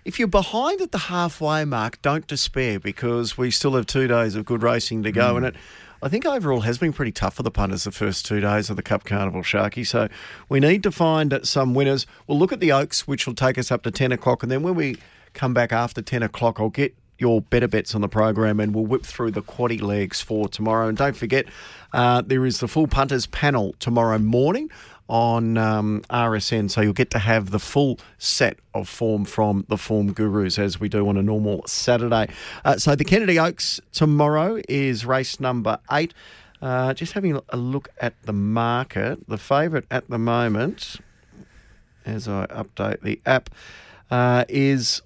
if you're behind at the halfway mark, don't despair because we still have two days of good racing to go. And it, I think overall has been pretty tough for the punters the first two days of the Cup Carnival, Sharky. So we need to find some winners. We'll look at the Oaks, which will take us up to 10 o'clock. And then when we come back after 10 o'clock, I'll get your better bets on the program and we'll whip through the quaddy legs for tomorrow. And don't forget, uh, there is the full punters panel tomorrow morning on um, RSN. So you'll get to have the full set of form from the form gurus as we do on a normal Saturday. Uh, so the Kennedy Oaks tomorrow is race number eight. Uh, just having a look at the market, the favourite at the moment, as I update the app, uh, is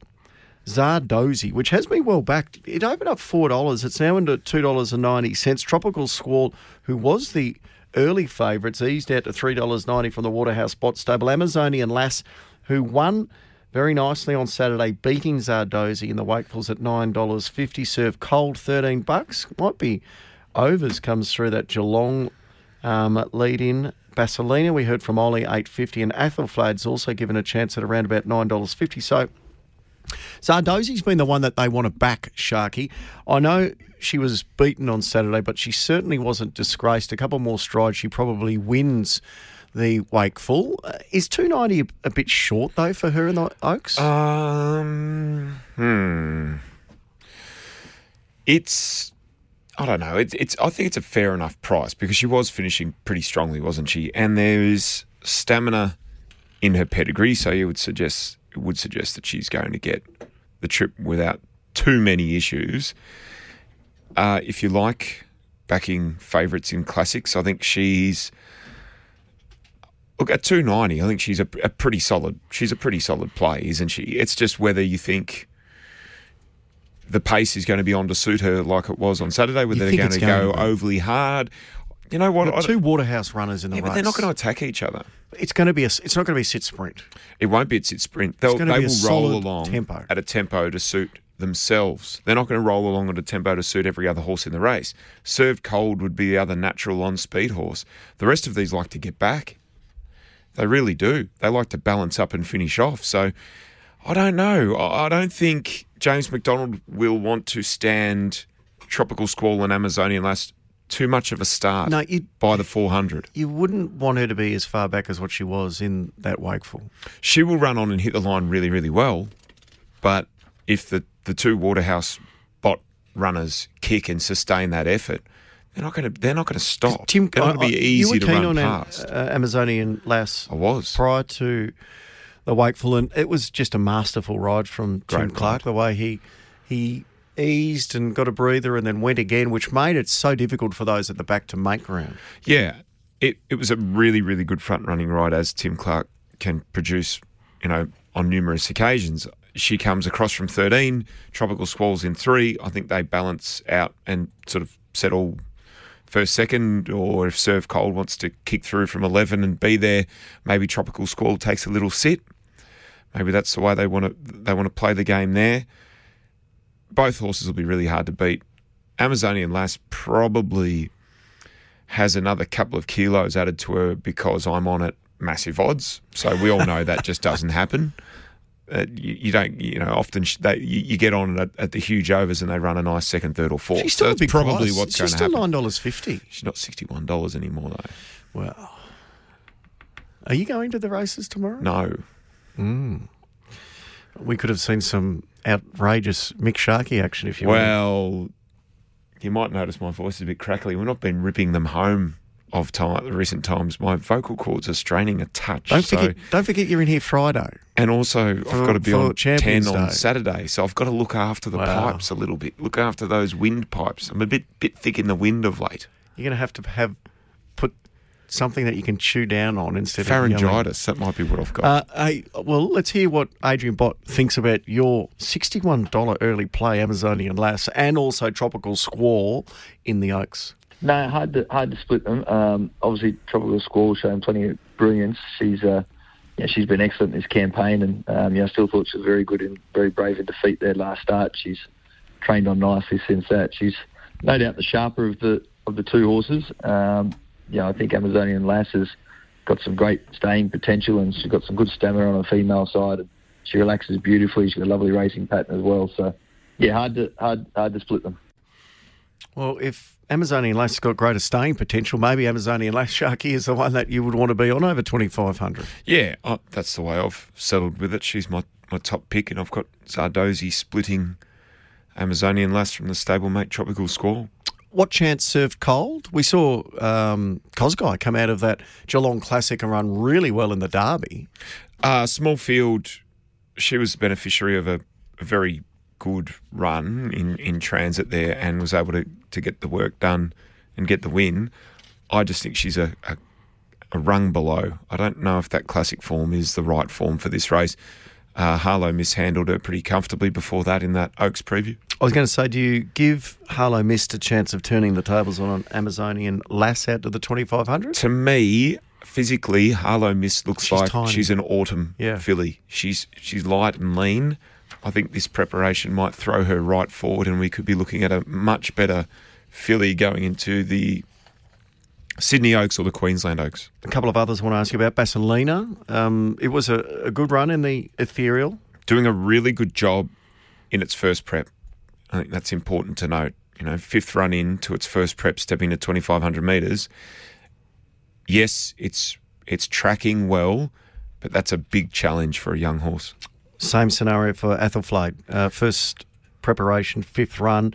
Zardozi, which has been well backed. It opened up four dollars. It's now into two dollars and ninety cents. Tropical Squall, who was the early favourites, eased out to three dollars ninety from the Waterhouse Bott Stable. Amazonian Lass, who won very nicely on Saturday, beating Zardozi in the Wakefuls at nine dollars fifty. Serve cold thirteen bucks. Might be overs comes through that Geelong um, lead in. Basilina, we heard from Ollie, eight fifty, and Athelflad's also given a chance at around about nine dollars fifty. So Zardozi's been the one that they want to back, Sharkie. I know she was beaten on Saturday, but she certainly wasn't disgraced. A couple more strides, she probably wins the Wakeful. Uh, is 290 a, a bit short, though, for her in the Oaks? Um, hmm. It's, I don't know. It's, it's. I think it's a fair enough price because she was finishing pretty strongly, wasn't she? And there's stamina in her pedigree, so you would suggest would suggest that she's going to get the trip without too many issues. Uh, if you like backing favourites in classics, I think she's. Look at two ninety. I think she's a, a pretty solid. She's a pretty solid play, isn't she? It's just whether you think the pace is going to be on to suit her like it was on Saturday, whether they're going to going go to overly hard. You know what? I- two Waterhouse runners in the yeah, race. but they're not going to attack each other. It's going to be a. It's not going to be a sit sprint. It won't be a sit sprint. They'll, they will roll along tempo. at a tempo to suit themselves. They're not going to roll along at a tempo to suit every other horse in the race. Served cold would be the other natural on speed horse. The rest of these like to get back. They really do. They like to balance up and finish off. So I don't know. I I don't think James McDonald will want to stand Tropical Squall and Amazonian Lass too much of a start No, you- by the 400. You wouldn't want her to be as far back as what she was in that Wakeful. she will run on and hit the line really, really well. But if the, the two Waterhouse Bott runners kick and sustain that effort, they're not going to they're not going to stop. Tim, they're not going to be easy to run past. Uh, Amazonian Lass. I was prior to the Wakeful, and it was just a masterful ride from Tim Great Clark. The way he he eased and got a breather, and then went again, which made it so difficult for those at the back to make ground. Yeah, it it was a really, really good front running ride as Tim Clark can produce, you know, on numerous occasions. She comes across from 13, Tropical Squalls in three. I think they balance out and sort of settle first, second, or if Serve Cold wants to kick through from 11 and be there, maybe Tropical Squall takes a little sit. Maybe that's the way they want to they want to play the game there. Both horses will be really hard to beat. Amazonian Lass probably has another couple of kilos added to her because I'm on it massive odds. So we all know that just doesn't happen. Uh, you, you don't, you know, often sh- they, you, you get on at, at the huge overs and they run a nice second, third, or fourth. She's still so a big probably price. what's She's going to still nine dollars fifty. She's not sixty-one dollars anymore though. Well, are you going to the races tomorrow? No, Mm. We could have seen some outrageous Mick Sharkie action if you well, you might notice my voice is a bit crackly. We've not been ripping them home of time the recent times. My vocal cords are straining a touch. Don't so- forget, don't forget you're in here Friday. And also, For- I've got to be on 10 Champions on Saturday, so I've got to look after the Wow. pipes a little bit. Look after those wind pipes. I'm a bit bit thick in the wind of late. You're going to have to have something that you can chew down on instead of. Pharyngitis, that might be what I've got. Uh, hey, well, let's hear what Adrian Bott thinks about your $61 early play Amazonian Lass and also Tropical Squall in the Oaks. No, hard to hard to split them. Um, obviously, Tropical Squall showing plenty of brilliance. She's uh, yeah, she's been excellent in this campaign, and um, yeah, I still thought she was very good and very brave in defeat there last start. She's trained on nicely since that. She's no doubt the sharper of the of the two horses. Um, yeah, I think Amazonian Lass has got some great staying potential, and she's got some good stamina on the female side. And she relaxes beautifully. She's got a lovely racing pattern as well. So, yeah, hard to hard hard to split them. Well, if Amazonian Lass has got greater staying potential, maybe Amazonian Lass Sharkie is the one that you would want to be on over 2,500. Yeah, oh, that's the way I've settled with it. She's my, my top pick, and I've got Zardozi splitting Amazonian Lass from the stablemate Tropical Squall. What chance served cold? We saw um, come out of that Geelong Classic and run really well in the Derby. Uh, small field, she was the beneficiary of a, a very good run in, in transit there and was able to, to get the work done and get the win. I just think she's a, a, a rung below. I don't know if that classic form is the right form for this race. Uh, Harlow mishandled her pretty comfortably before that in that Oaks preview. I was going to say, do you give Harlow Mist a chance of turning the tables on an Amazonian Lass out to the 2,500? To me, physically, Harlow Mist looks She's like tiny. she's an autumn Yeah. filly. She's she's light and lean. I think this preparation might throw her right forward, and we could be looking at a much better filly going into the Sydney Oaks or the Queensland Oaks. A couple of others I want to ask you about. Basilina, um, it was a, a good run in the ethereal. Doing a really good job in its first prep. I think that's important to note. You know, fifth run in to its first prep, stepping to 2,500 metres. Yes, it's it's tracking well, but that's a big challenge for a young horse. Same scenario for Athelflaed. Uh, first preparation, fifth run.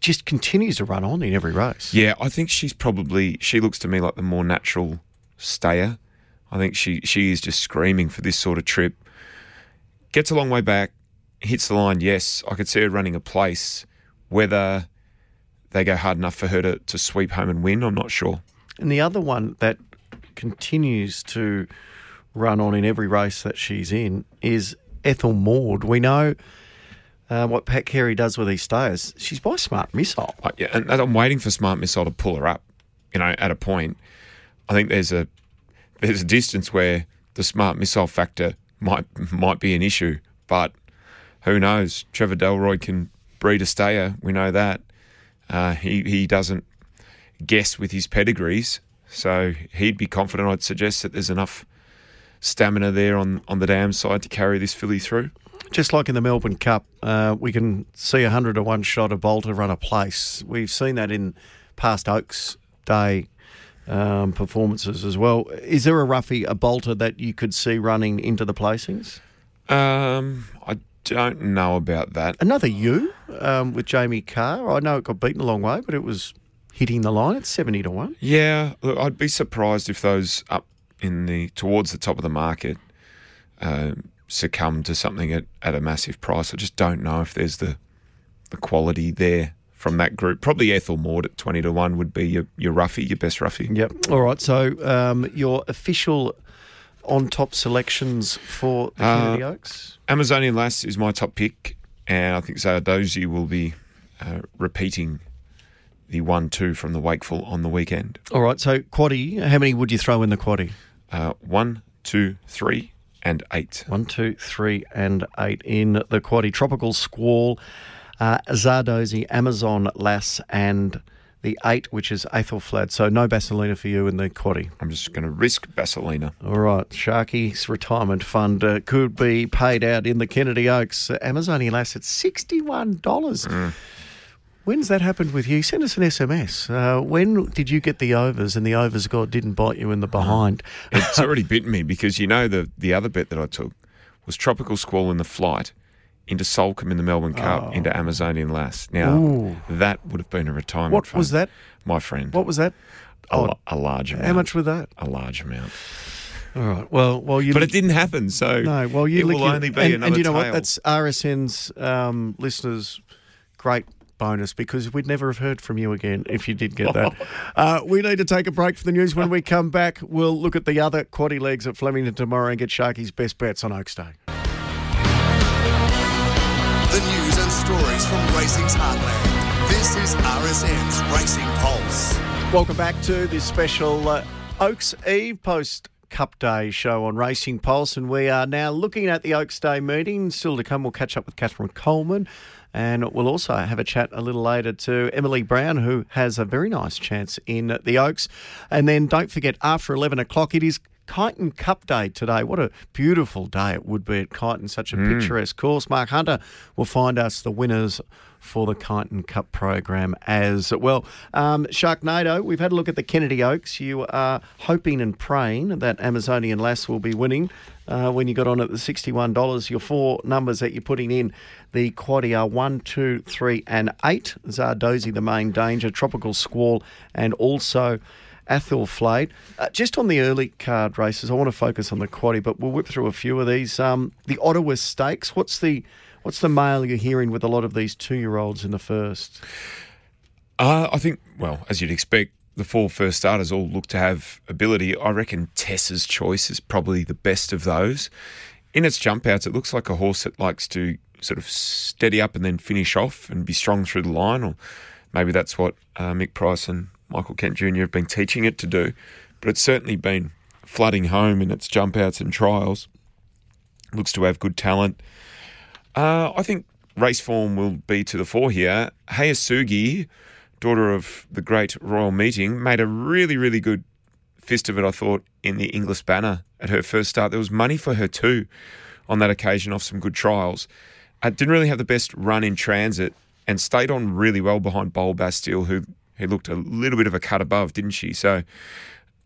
Just continues to run on in every race. Yeah, I think she's probably she looks to me like the more natural stayer. I think she she is just screaming for this sort of trip. Gets a long way back, hits the line. Yes, I could see her running a place. Whether they go hard enough for her to, to sweep home and win, I'm not sure. And the other one that continues to run on in every race that she's in is Ethel Maud. We know uh, what Pat Carey does with these stayers. She's by Smart Missile. Uh, yeah, and I'm waiting for Smart Missile to pull her up. You know, at a point, I think there's a there's a distance where the Smart Missile factor might might be an issue, but who knows? Trevor Delroy can breed a stayer. We know that. Uh, he he doesn't guess with his pedigrees, so he'd be confident. I'd suggest that there's enough stamina there on on the dam side to carry this filly through. Just like in the Melbourne Cup, uh, we can see a hundred to one shot of Bolter run a place. We've seen that in past Oaks Day um, performances as well. Is there a roughie, a Bolter that you could see running into the placings? Um, don't know about that. Another you um, with Jamie Kah. I know it got beaten a long way, but it was hitting the line. It's seventy to one. Yeah, look, I'd be surprised if those up in the towards the top of the market um, succumb to something at, at a massive price. I just don't know if there's the the quality there from that group. Probably Ethel Maud at twenty to one would be your your roughie, your best roughie. Yep. All right. So um, your official on top selections for the Kennedy Uh, Oaks. Amazonian Lass is my top pick, and I think Zardozi will be uh, repeating the one-two from the Wakeful on the weekend. All right. So quaddy. How many would you throw in the quaddy? Uh, one, two, three, and eight. One, two, three, and eight in the quaddy. Tropical Squall, uh, Zardozi, Amazon Lass, and the eight, which is Athelflaed. So no Basilina for you in the quaddy. I'm just going to risk Basilina. All right. Sharkie's retirement fund uh, could be paid out in the Kennedy Oaks. Uh, Amazonian Lass at $61. When's that happened with you? Send us an SMS. Uh, when did you get the overs and the overs god didn't bite you in the behind? It's already bitten me because you know the the other bet that I took was Tropical Squall in the flight into Soulcombe in the Melbourne Cup Oh. into Amazonian Lass. Now Ooh. that would have been a retirement. What fund, was that? My friend. What was that? A, Oh, a large amount. How much was that? A large amount. All right. Well, well, you. But it didn't happen. So No. Well, you will your- only be and, another and you know what? That's RSN's um, listeners' great bonus because we'd never have heard from you again if you did get that. [laughs] uh, we need to take a break for the news. When we come back, we'll look at the other quaddy legs at Flemington tomorrow and get Sharkie's best bets on Oaks Day. From racing's heartland. This is RSN's Racing Pulse. Welcome back to this special uh, Oaks Eve post Cup Day show on Racing Pulse, and we are now looking at the Oaks Day meeting. Still to come, we'll catch up with Catherine Coleman. And we'll also have a chat a little later to Emily Brown, who has a very nice chance in the Oaks. And then don't forget, after 11 o'clock, it is Kyneton Cup Day today. What a beautiful day it would be at Kyneton, such a Mm. picturesque course. Mark Hunter will find us the winners for the Kyneton Cup program as well. Um, Sharknado, we've had a look at the Kennedy Oaks. You are hoping and praying that Amazonian Lass will be winning. Uh, when you got on at the $61, your four numbers that you're putting in, the quaddy are 1, 2, 3, and 8. Zardozi, the main danger, Tropical Squall, and also Athelflaed. Uh, just on the early card races, I want to focus on the quaddy, but we'll whip through a few of these. Um, the Ottawa Stakes, what's the what's the mail you're hearing with a lot of these two-year-olds in the first? Uh, I think, well, as you'd expect, the four first starters all look to have ability. I reckon Tessa's choice is probably the best of those. In its jump outs, it looks like a horse that likes to sort of steady up and then finish off and be strong through the line, or maybe that's what uh, Mick Price and Michael Kent Jr. have been teaching it to do. But it's certainly been flooding home in its jump outs and trials. Looks to have good talent. Uh, I think race form will be to the fore here. Hayasugi, daughter of the great royal meeting, made a really, really good fist of it, I thought, in the Inglis Banner at her first start. There was money for her too on that occasion off some good trials. Uh, didn't really have the best run in transit and stayed on really well behind Bowl Bastille, who, who looked a little bit of a cut above, didn't she? So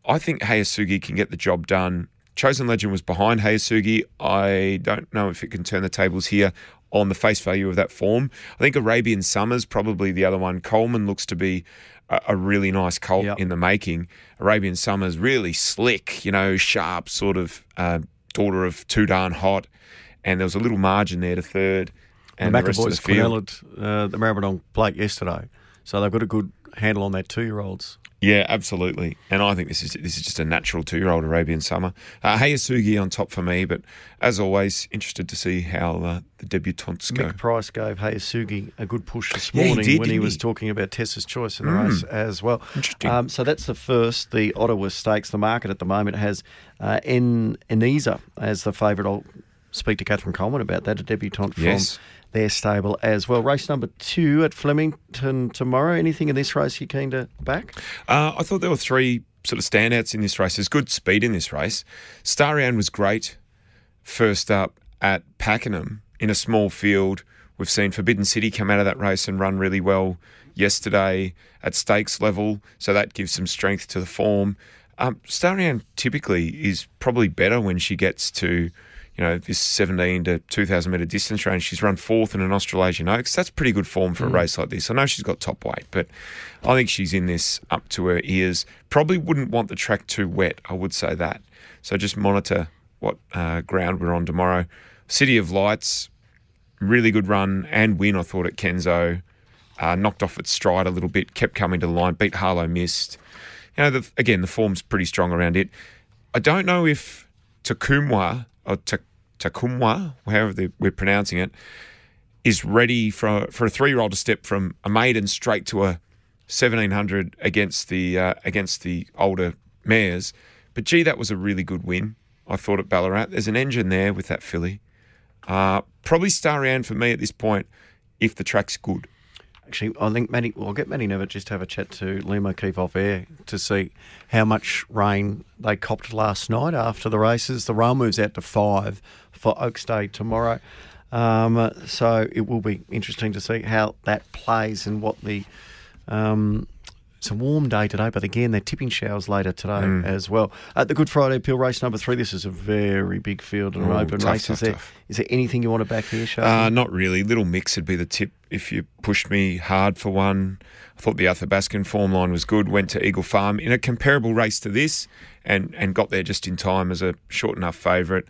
I think Hayasugi can get the job done. Chosen Legend was behind Hayasugi. I don't know if it can turn the tables here on the face value of that form. I think Arabian Summers probably the other one. Coleman looks to be a, a really nice colt in the making. Arabian Summers really slick, you know, sharp sort of uh, daughter of too darn hot, and there was a little margin there to third. And the the, rest of the field. Uh, the Maribyrnong Blake yesterday, so they've got a good handle on their two-year-olds. Yeah, absolutely. And I think this is this is just a natural two-year-old Arabian summer. Uh, Hayasugi on top for me, but as always, interested to see how uh, the debutantes go. Mick Price gave Hayasugi a good push this Yeah, he morning did, when he didn't was talking about Tessa's choice in the Mm. race as well. Interesting. Um, so that's the first, the Ottawa Stakes. The market at the moment has uh, En Enisa as the favourite. I'll speak to Catherine Coleman about that, a debutante from Yes. Their stable as well. Race number two at Flemington tomorrow. Anything in this race you're keen to back? Uh, I thought there were three sort of standouts in this race. There's good speed in this race. Starian was great first up at Pakenham in a small field. We've seen Forbidden City come out of that race and run really well yesterday at stakes level, so that gives some strength to the form. Um, Starian typically is probably better when she gets to, you know, this 17 to 2,000 metre distance range. She's run fourth in an Australasian Oaks. That's pretty good form for a Mm. race like this. I know she's got top weight, but I think she's in this up to her ears. Probably wouldn't want the track too wet, I would say that. So just monitor what uh, ground we're on tomorrow. City of Lights, really good run and win, I thought, at Kenzo. Uh, knocked off its stride a little bit, kept coming to the line, beat Harlow Mist. You know, the, again, the form's pretty strong around it. I don't know if Takumwa, or Takumwa, however we're pronouncing it, is ready for, for a three year old to step from a maiden straight to a 1700 against the, uh, against the older mares. But gee, that was a really good win, I thought, at Ballarat. There's an engine there with that filly. Uh, probably Starian for me at this point, if the track's good. Actually, I think Matty, well, I'll get Matty Nevitt just to have a chat to Liam O'Keefe off air to see how much rain they copped last night after the races. The rail moves out to five for Oaks Day tomorrow. Um, so it will be interesting to see how that plays and what the. Um, it's a warm day today, but again, they're tipping showers later today Mm. as well. At the Good Friday Appeal race number three, this is a very big field and an open tough, race. tough, is, there, tough. is there anything you want to back here, Sharkie? Uh, not really. Little mix would be the tip if you pushed me hard for one. I thought the Athabascan form line was good. Went to Eagle Farm in a comparable race to this, and and got there just in time as a short enough favourite.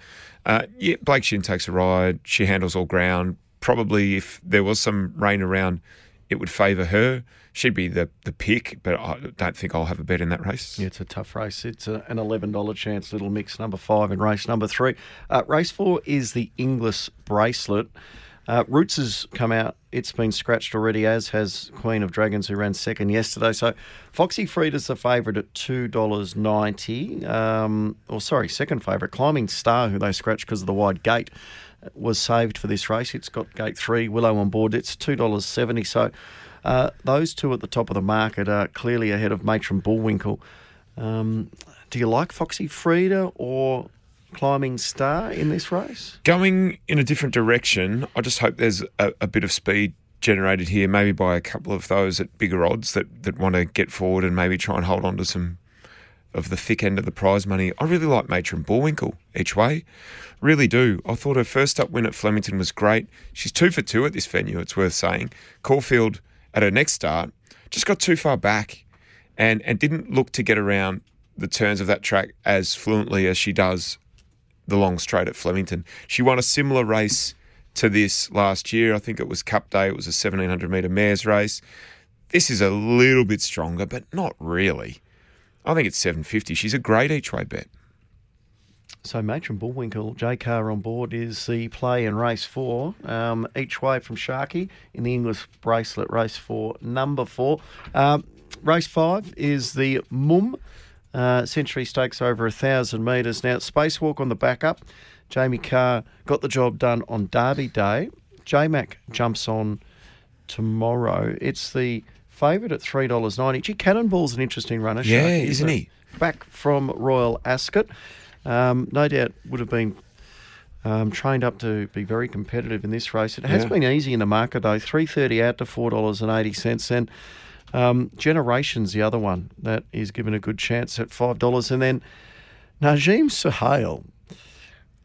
Uh, yeah, Blake Shin takes a ride. She handles all ground. Probably if there was some rain around it would favour her. She'd be the, the pick, but I don't think I'll have a bet in that race. Yeah, it's a tough race. It's a, an $11 chance, little mix number five in race number three. Uh, race four is the Inglis Bracelet. Uh, Roots has come out. It's been scratched already, as has Queen of Dragons, who ran second yesterday. So Foxy Frieda's the favourite at $2.90. Um, or, sorry, second favourite. Climbing Star, who they scratched because of the wide gate, was saved for this race. It's got gate three, Willow on board. It's $2.70. So uh, those two at the top of the market are clearly ahead of Matron Bullwinkle. Um, do you like Foxy Frida or Climbing Star in this race? Going in a different direction, I just hope there's a, a bit of speed generated here, maybe by a couple of those at bigger odds that, that want to get forward and maybe try and hold on to some of the thick end of the prize money. I really like Matron Bullwinkle each way. Really do. I thought her first up win at Flemington was great. She's two for two at this venue, it's worth saying. Caulfield at her next start just got too far back and, and didn't look to get around the turns of that track as fluently as she does the long straight at Flemington. She won a similar race to this last year. I think it was Cup Day. It was a 1700 metre mares race. This is a little bit stronger, but not really. I think it's 750. She's a great each way bet. So Matron Bullwinkle, J Kah on board is the play in race four. Um, each way from Sharkie in the Inglis Bracelet race four, number four. Um, race five is the Mum uh, Century Stakes over a thousand metres. Now Spacewalk on the backup. Jamie Kah got the job done on Derby Day. J Mac jumps on tomorrow. It's the favourite at three dollars ninety. Gee, Cannonball's an interesting runner. Yeah, Sharkie, isn't he? Back from Royal Ascot. Um, no doubt would have been um, trained up to be very competitive in this race. It has Yeah. been easy in the market though. Three thirty out to four dollars and eighty cents. And um, Generations, the other one that is given a good chance at five dollars. And then Najim Suhail.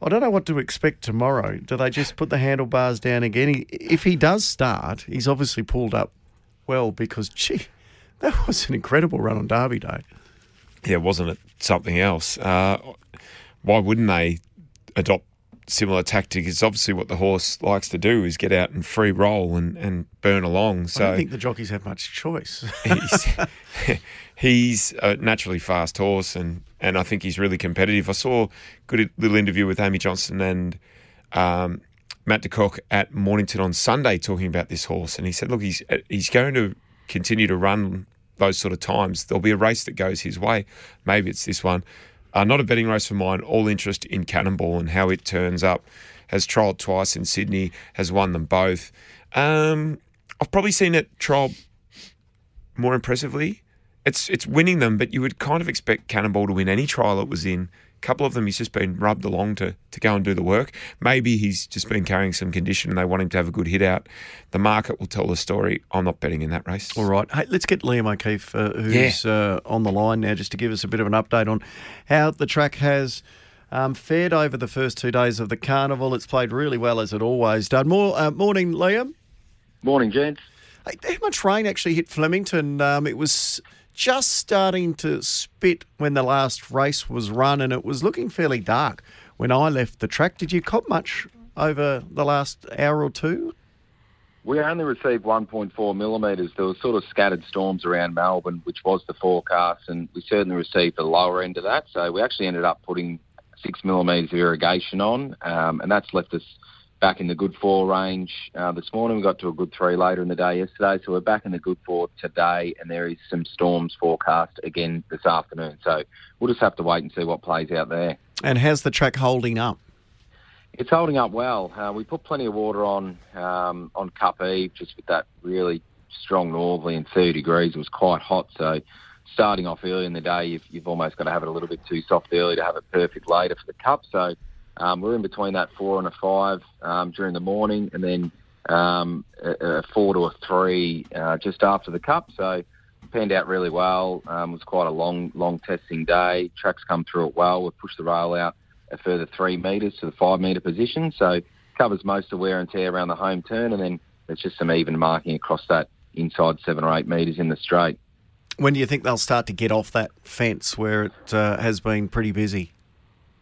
I don't know what to expect tomorrow. Do they just put the handlebars down again? He, if he does start, he's obviously pulled up well because, gee, that was an incredible run on Derby Day. Yeah, wasn't it something else? Uh, why wouldn't they adopt similar tactics? It's obviously what the horse likes to do is get out and free roll and, and burn along. So I don't think the jockeys have much choice. [laughs] he's, [laughs] he's a naturally fast horse, and, and I think he's really competitive. I saw a good little interview with Amy Johnson and um, Matt DeCock at Mornington on Sunday talking about this horse, and he said, "Look, he's he's going to continue to run those sort of times. There'll be a race that goes his way. Maybe it's this one. Uh, not a betting race for mine. All interest in Cannonball and how it turns up. Has trialled twice in Sydney. Has won them both. Um, I've probably seen it trial more impressively. It's it's winning them, but you would kind of expect Cannonball to win any trial it was in. A couple of them he's just been rubbed along to to go and do the work. Maybe he's just been carrying some condition and they want him to have a good hit out. The market will tell the story. I'm not betting in that race. All right. Hey, let's get Liam O'Keefe, uh, who's uh, on the line now, just to give us a bit of an update on how the track has um, fared over the first two days of the carnival. It's played really well, as it always does. More, uh, morning, Liam. Morning, gents. Hey, how much rain actually hit Flemington? Um, it was just starting to spit when the last race was run, and it was looking fairly dark when I left the track. Did you cop much over the last hour or two? We only received 1.4 millimetres. There were sort of scattered storms around Melbourne, which was the forecast, and we certainly received the lower end of that. So we actually ended up putting six millimetres of irrigation on, um, and that's left us back in the good four range uh, this morning. We got to a good three later in the day yesterday, so we're back in the good four today, and there is some storms forecast again this afternoon. So we'll just have to wait and see what plays out there. And how's the track holding up? It's holding up well. Uh, we put plenty of water on um, on Cup Eve, just with that really strong northerly and 30 degrees. It was quite hot, so starting off early in the day, you've, you've almost got to have it a little bit too soft early to have it perfect later for the Cup. So um, we're in between that four and a five um, during the morning, and then um, a, a four to a three uh, just after the Cup. So panned out really well. Um, it was quite a long, long testing day. Tracks come through it well. We've pushed the rail out a further three metres to the five metre position. So covers most of wear and tear around the home turn, and then there's just some even marking across that inside seven or eight metres in the straight. When do you think they'll start to get off that fence where it uh, has been pretty busy?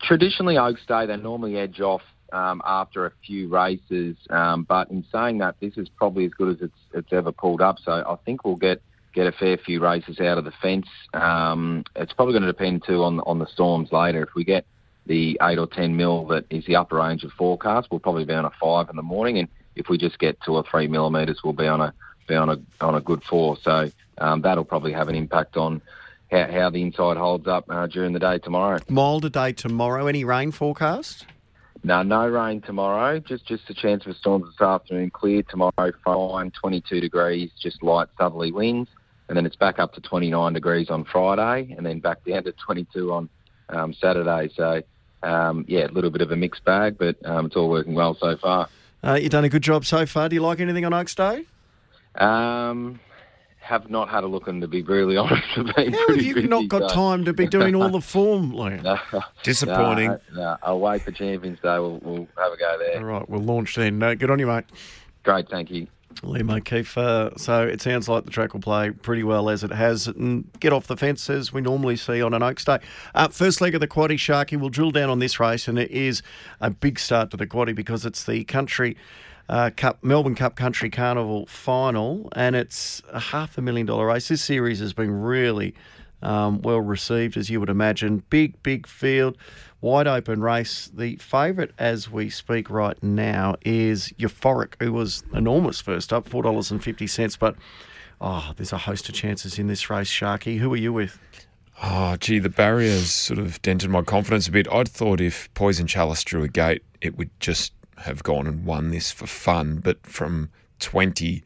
Traditionally, Oaks Day, they normally edge off um, after a few races. Um, but in saying that, this is probably as good as it's it's ever pulled up. So I think we'll get get a fair few races out of the fence. Um, it's probably going to depend too on on the storms later. If we get the eight or ten mil that is the upper range of forecast, we'll probably be on a five in the morning, and if we just get two or three millimetres, we'll be on a be on a on a good four. So um, that'll probably have an impact on how, how the inside holds up uh, during the day tomorrow. Milder day tomorrow. Any rain forecast? No, no rain tomorrow. Just just a chance for storms this afternoon. Clear tomorrow, fine, 22 degrees, just light southerly winds, and then it's back up to 29 degrees on Friday, and then back down to 22 on um, Saturday. So um, yeah, a little bit of a mixed bag, but um, it's all working well so far. Uh, you've done a good job so far. Do you like anything on Oaks Day? Um, have not had a look, and to be really [laughs] honest, have been How have you busy, not got so- time to be [laughs] doing all the form, Liam? No, Disappointing. No, no, I'll wait for Champions Day. We'll, we'll have a go there. All right, we'll launch then. Uh, good on you, mate. Great, thank you. Liam O'Keefe. Uh, so it sounds like the track will play pretty well as it has. And get off the fence as we normally see on an Oaks Day. Uh, first leg of the quaddy, Sharkie. We'll drill down on this race, and it is a big start to the quaddy because it's the country. Uh, Cup Melbourne Cup Country Carnival final, and it's a half a million dollar race. This series has been really um, well received, as you would imagine. Big, big field, wide open race. The favourite as we speak right now is Euphoric, who was enormous first up, four dollars and fifty cents. But oh, there's a host of chances in this race, Sharkie. Who are you with? Oh, gee, the barriers sort of dented my confidence a bit. I'd thought if Poison Chalice drew a gate, it would just have gone and won this for fun. But from 20,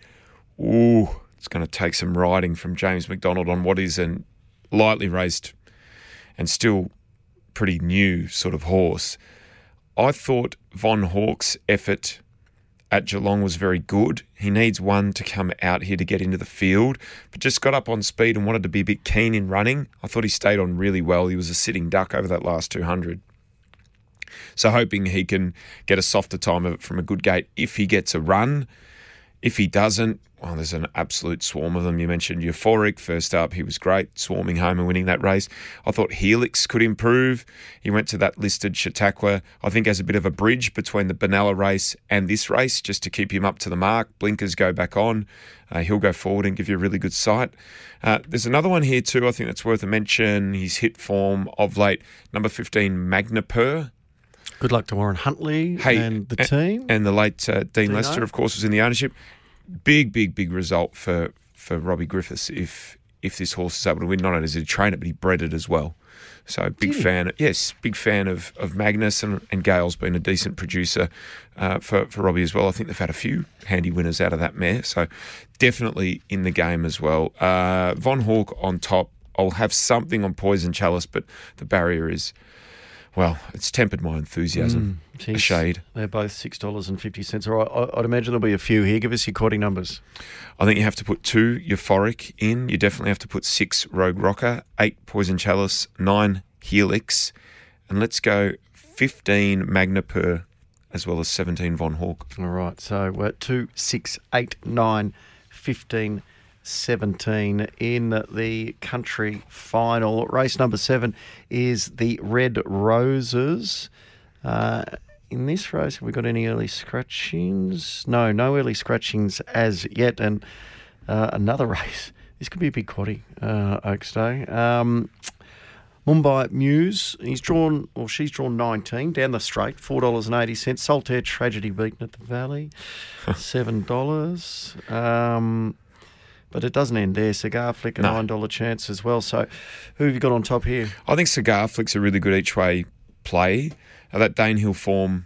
ooh, it's going to take some riding from James McDonald on what is a lightly raced and still pretty new sort of horse. I thought Von Hawk's effort at Geelong was very good. He needs one to come out here to get into the field, but just got up on speed and wanted to be a bit keen in running. I thought he stayed on really well. He was a sitting duck over that last 200. So hoping he can get a softer time of it from a good gate if he gets a run. If he doesn't, well, there's an absolute swarm of them. You mentioned Euphoric first up. He was great, swarming home and winning that race. I thought Helix could improve. He went to that listed Chautauqua, I think, as a bit of a bridge between the Benalla race and this race, just to keep him up to the mark. Blinkers go back on. Uh, he'll go forward and give you a really good sight. Uh, there's another one here, too, I think that's worth a mention. He's hit form of late. Number 15, Magnapur. Good luck to Warren Huntley Hey, and the team. And the late uh, Dean Dino. Lester, of course, was in the ownership. Big, big, big result for, for Robbie Griffiths if if this horse is able to win. Not only does he train it, but he bred it as well. So big Did he? fan. Yes, big fan of, of Magnus and, and Gail's been a decent producer uh, for, for Robbie as well. I think they've had a few handy winners out of that mare. So definitely in the game as well. Uh, Von Hawk on top. I'll have something on Poison Chalice, but the barrier is, well, it's tempered my enthusiasm. Mm, a shade. They're both six dollars and fifty cents. All right, I- I'd imagine there'll be a few here. Give us your quaddy numbers. I think you have to put two euphoric in. You definitely have to put six rogue rocker, eight poison chalice, nine helix, and let's go fifteen magna per, as well as seventeen von hawk. All right, so we're at two, six, eight, nine, fifteen, seventeen in the country final. Race number seven is the Red Roses. Uh, in this race, have we got any early scratchings? No, no early scratchings as yet. And uh, another [laughs] race. This could be a big quaddy, uh, Oaks Day. Um, Mumbai Muse, he's drawn, or she's drawn 19 down the straight, $4.80. Saltaire Tragedy beaten at the Valley, [laughs] $7. Um, but it doesn't end there. Cigar Flick, a No. $9 chance as well. So who have you got on top here? I think Cigar Flick's a really good each way play. Uh, that Danehill form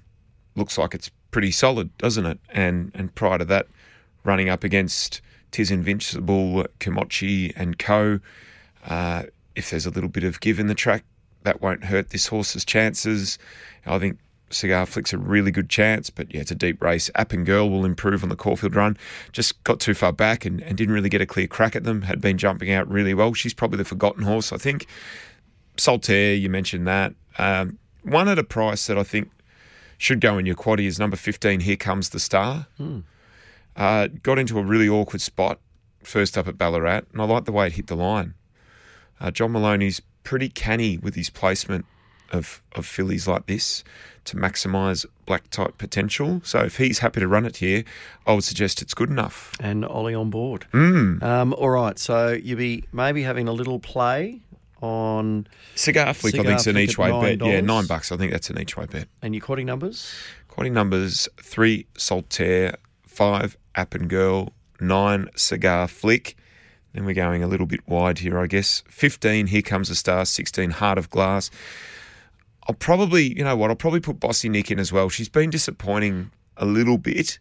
looks like it's pretty solid, doesn't it? And and prior to that, running up against Tis Invincible, Kimochi and Co. Uh, if there's a little bit of give in the track, that won't hurt this horse's chances. I think Cigar Flick's a really good chance, but yeah, it's a deep race. App and Girl will improve on the Caulfield run. Just got too far back and, and didn't really get a clear crack at them. Had been jumping out really well. She's probably the forgotten horse, I think. Saltaire, you mentioned that. Um, one at a price that I think should go in your quaddy is number 15, Here Comes the Star. Hmm. Uh, got into a really awkward spot first up at Ballarat, and I like the way it hit the line. Uh, John Maloney's pretty canny with his placement of, of fillies like this to maximise black type potential. So if he's happy to run it here, I would suggest it's good enough. And Ollie on board. Mm. Um, all right, so you'll be maybe having a little play on Cigar flick, I think, it's an each way bet. Yeah, $9. bucks. I think that's an each way bet. and your quaddy numbers. Quaddy numbers three Saltaire, five App and Girl, nine Cigar Flick. Then we're going a little bit wide here, I guess. 15, Here Comes the Star. 16, Heart of Glass. I'll probably, you know what, I'll probably put Bossy Nick in as well. She's been disappointing a little bit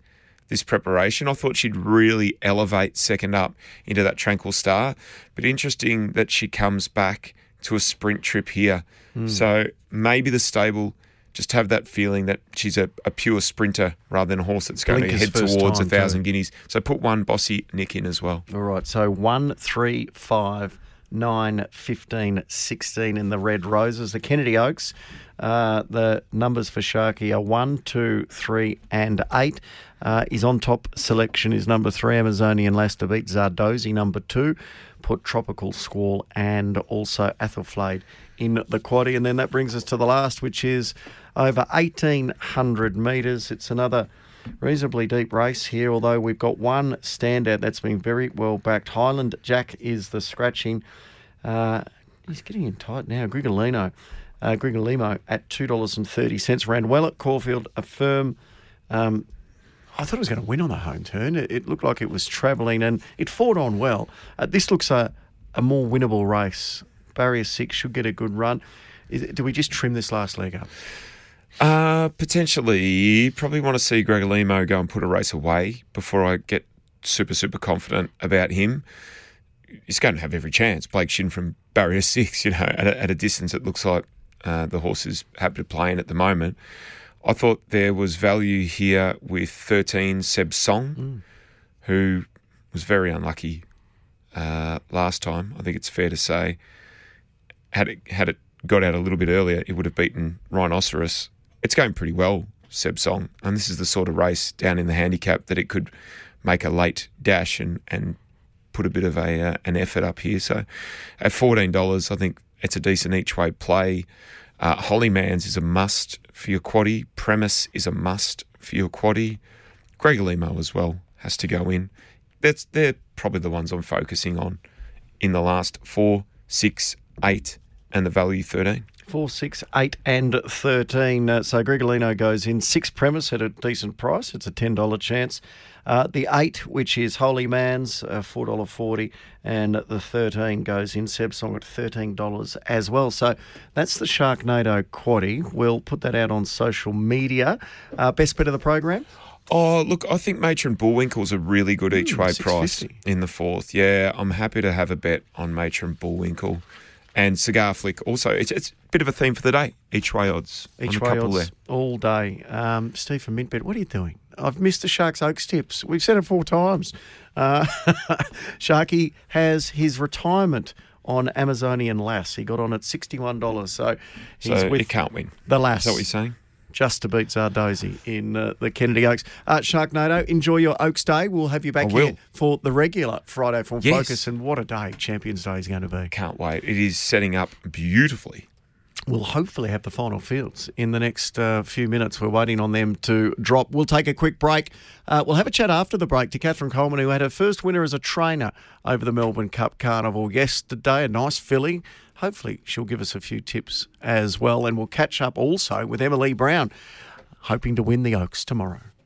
this preparation. I thought she'd really elevate second up into that Tranquil Star. But interesting that she comes back to a sprint trip here. Hmm. So maybe the stable just have that feeling that she's a, a pure sprinter rather than a horse that's going Blinkers to head towards a thousand too. guineas. So put one Bossy Nick in as well. All right, so 1, 3, 5, 9, 15, 16 in the Red Roses. The Kennedy Oaks, uh, the numbers for Sharkie are 1, 2, 3, and 8. Uh, on top selection is number 3, Amazonian Lass to beat Zardozi, number 2. Put Tropical Squall and also Athelflaed in the quaddy. And then that brings us to the last, which is over 1,800 metres. It's another reasonably deep race here, although we've got one standout that's been very well backed. Highland Jack is the scratching. Uh, he's getting in tight now. Grigolino, uh, Grigolimo at $2.30. Ran well at Caulfield, a firm. Um, I thought it was going to win on the home turn. It, it looked like it was travelling and it fought on well. Uh, this looks a, a more winnable race. Barrier six should get a good run. Is, do we just trim this last leg up? Uh, potentially, probably want to see Gregolimo go and put a race away before I get super, super confident about him. He's going to have every chance. Blake Shin from barrier [laughs] six, you know, at a, at a distance it looks like uh, the horse is happy to play in at the moment. I thought there was value here with 13 Seb Song, who was very unlucky uh, last time. I think it's fair to say. Had it had it got out a little bit earlier, it would have beaten Rhinoceros. It's going pretty well, Seb Song, and this is the sort of race down in the handicap that it could make a late dash and and put a bit of a uh, an effort up here. So at fourteen dollars, I think it's a decent each way play. Uh, Hollymans is a must for your quaddy. Premise is a must for your quaddy. Gregolimo as well has to go in. That's they're probably the ones I'm focusing on in the last four, six, eight, and the value thirteen. Four, six, eight, and thirteen. Uh, so Gregolino goes in six premise at a decent price. It's a ten dollar chance. Uh, the eight, which is Holy Man's, uh, four dollar forty, and the thirteen goes in Seb Song at thirteen dollars as well. So that's the Sharknado quaddy. We'll put that out on social media. Uh, best bet of the program. Oh, look, I think Matron Bullwinkle's a really good each way price in the fourth. Yeah, I'm happy to have a bet on Matron Bullwinkle. And Cigar Flick also. It's, it's a bit of a theme for the day. Each way odds. Each way odds all day. Um, Steve from Mintbet, what are you doing? I've missed the Sharks Oaks tips. We've said it four times. Uh, [laughs] Sharkie has his retirement on Amazonian Lass. He got on at $61. So he's So with it can't win. the Lass. Is that what you're saying? Just to beat Zardozi in uh, the Kennedy Oaks. Uh, Sharknado, enjoy your Oaks Day. We'll have you back here for the regular Friday Form Yes. Focus. And what a day Champions Day is going to be. Can't wait. It is setting up beautifully. We'll hopefully have the final fields in the next uh, few minutes. We're waiting on them to drop. We'll take a quick break. Uh, we'll have a chat after the break to Catherine Coleman, who had her first winner as a trainer over the Melbourne Cup Carnival yesterday. A nice filly. Hopefully, she'll give us a few tips as well. And we'll catch up also with Emily Brown, hoping to win the Oaks tomorrow.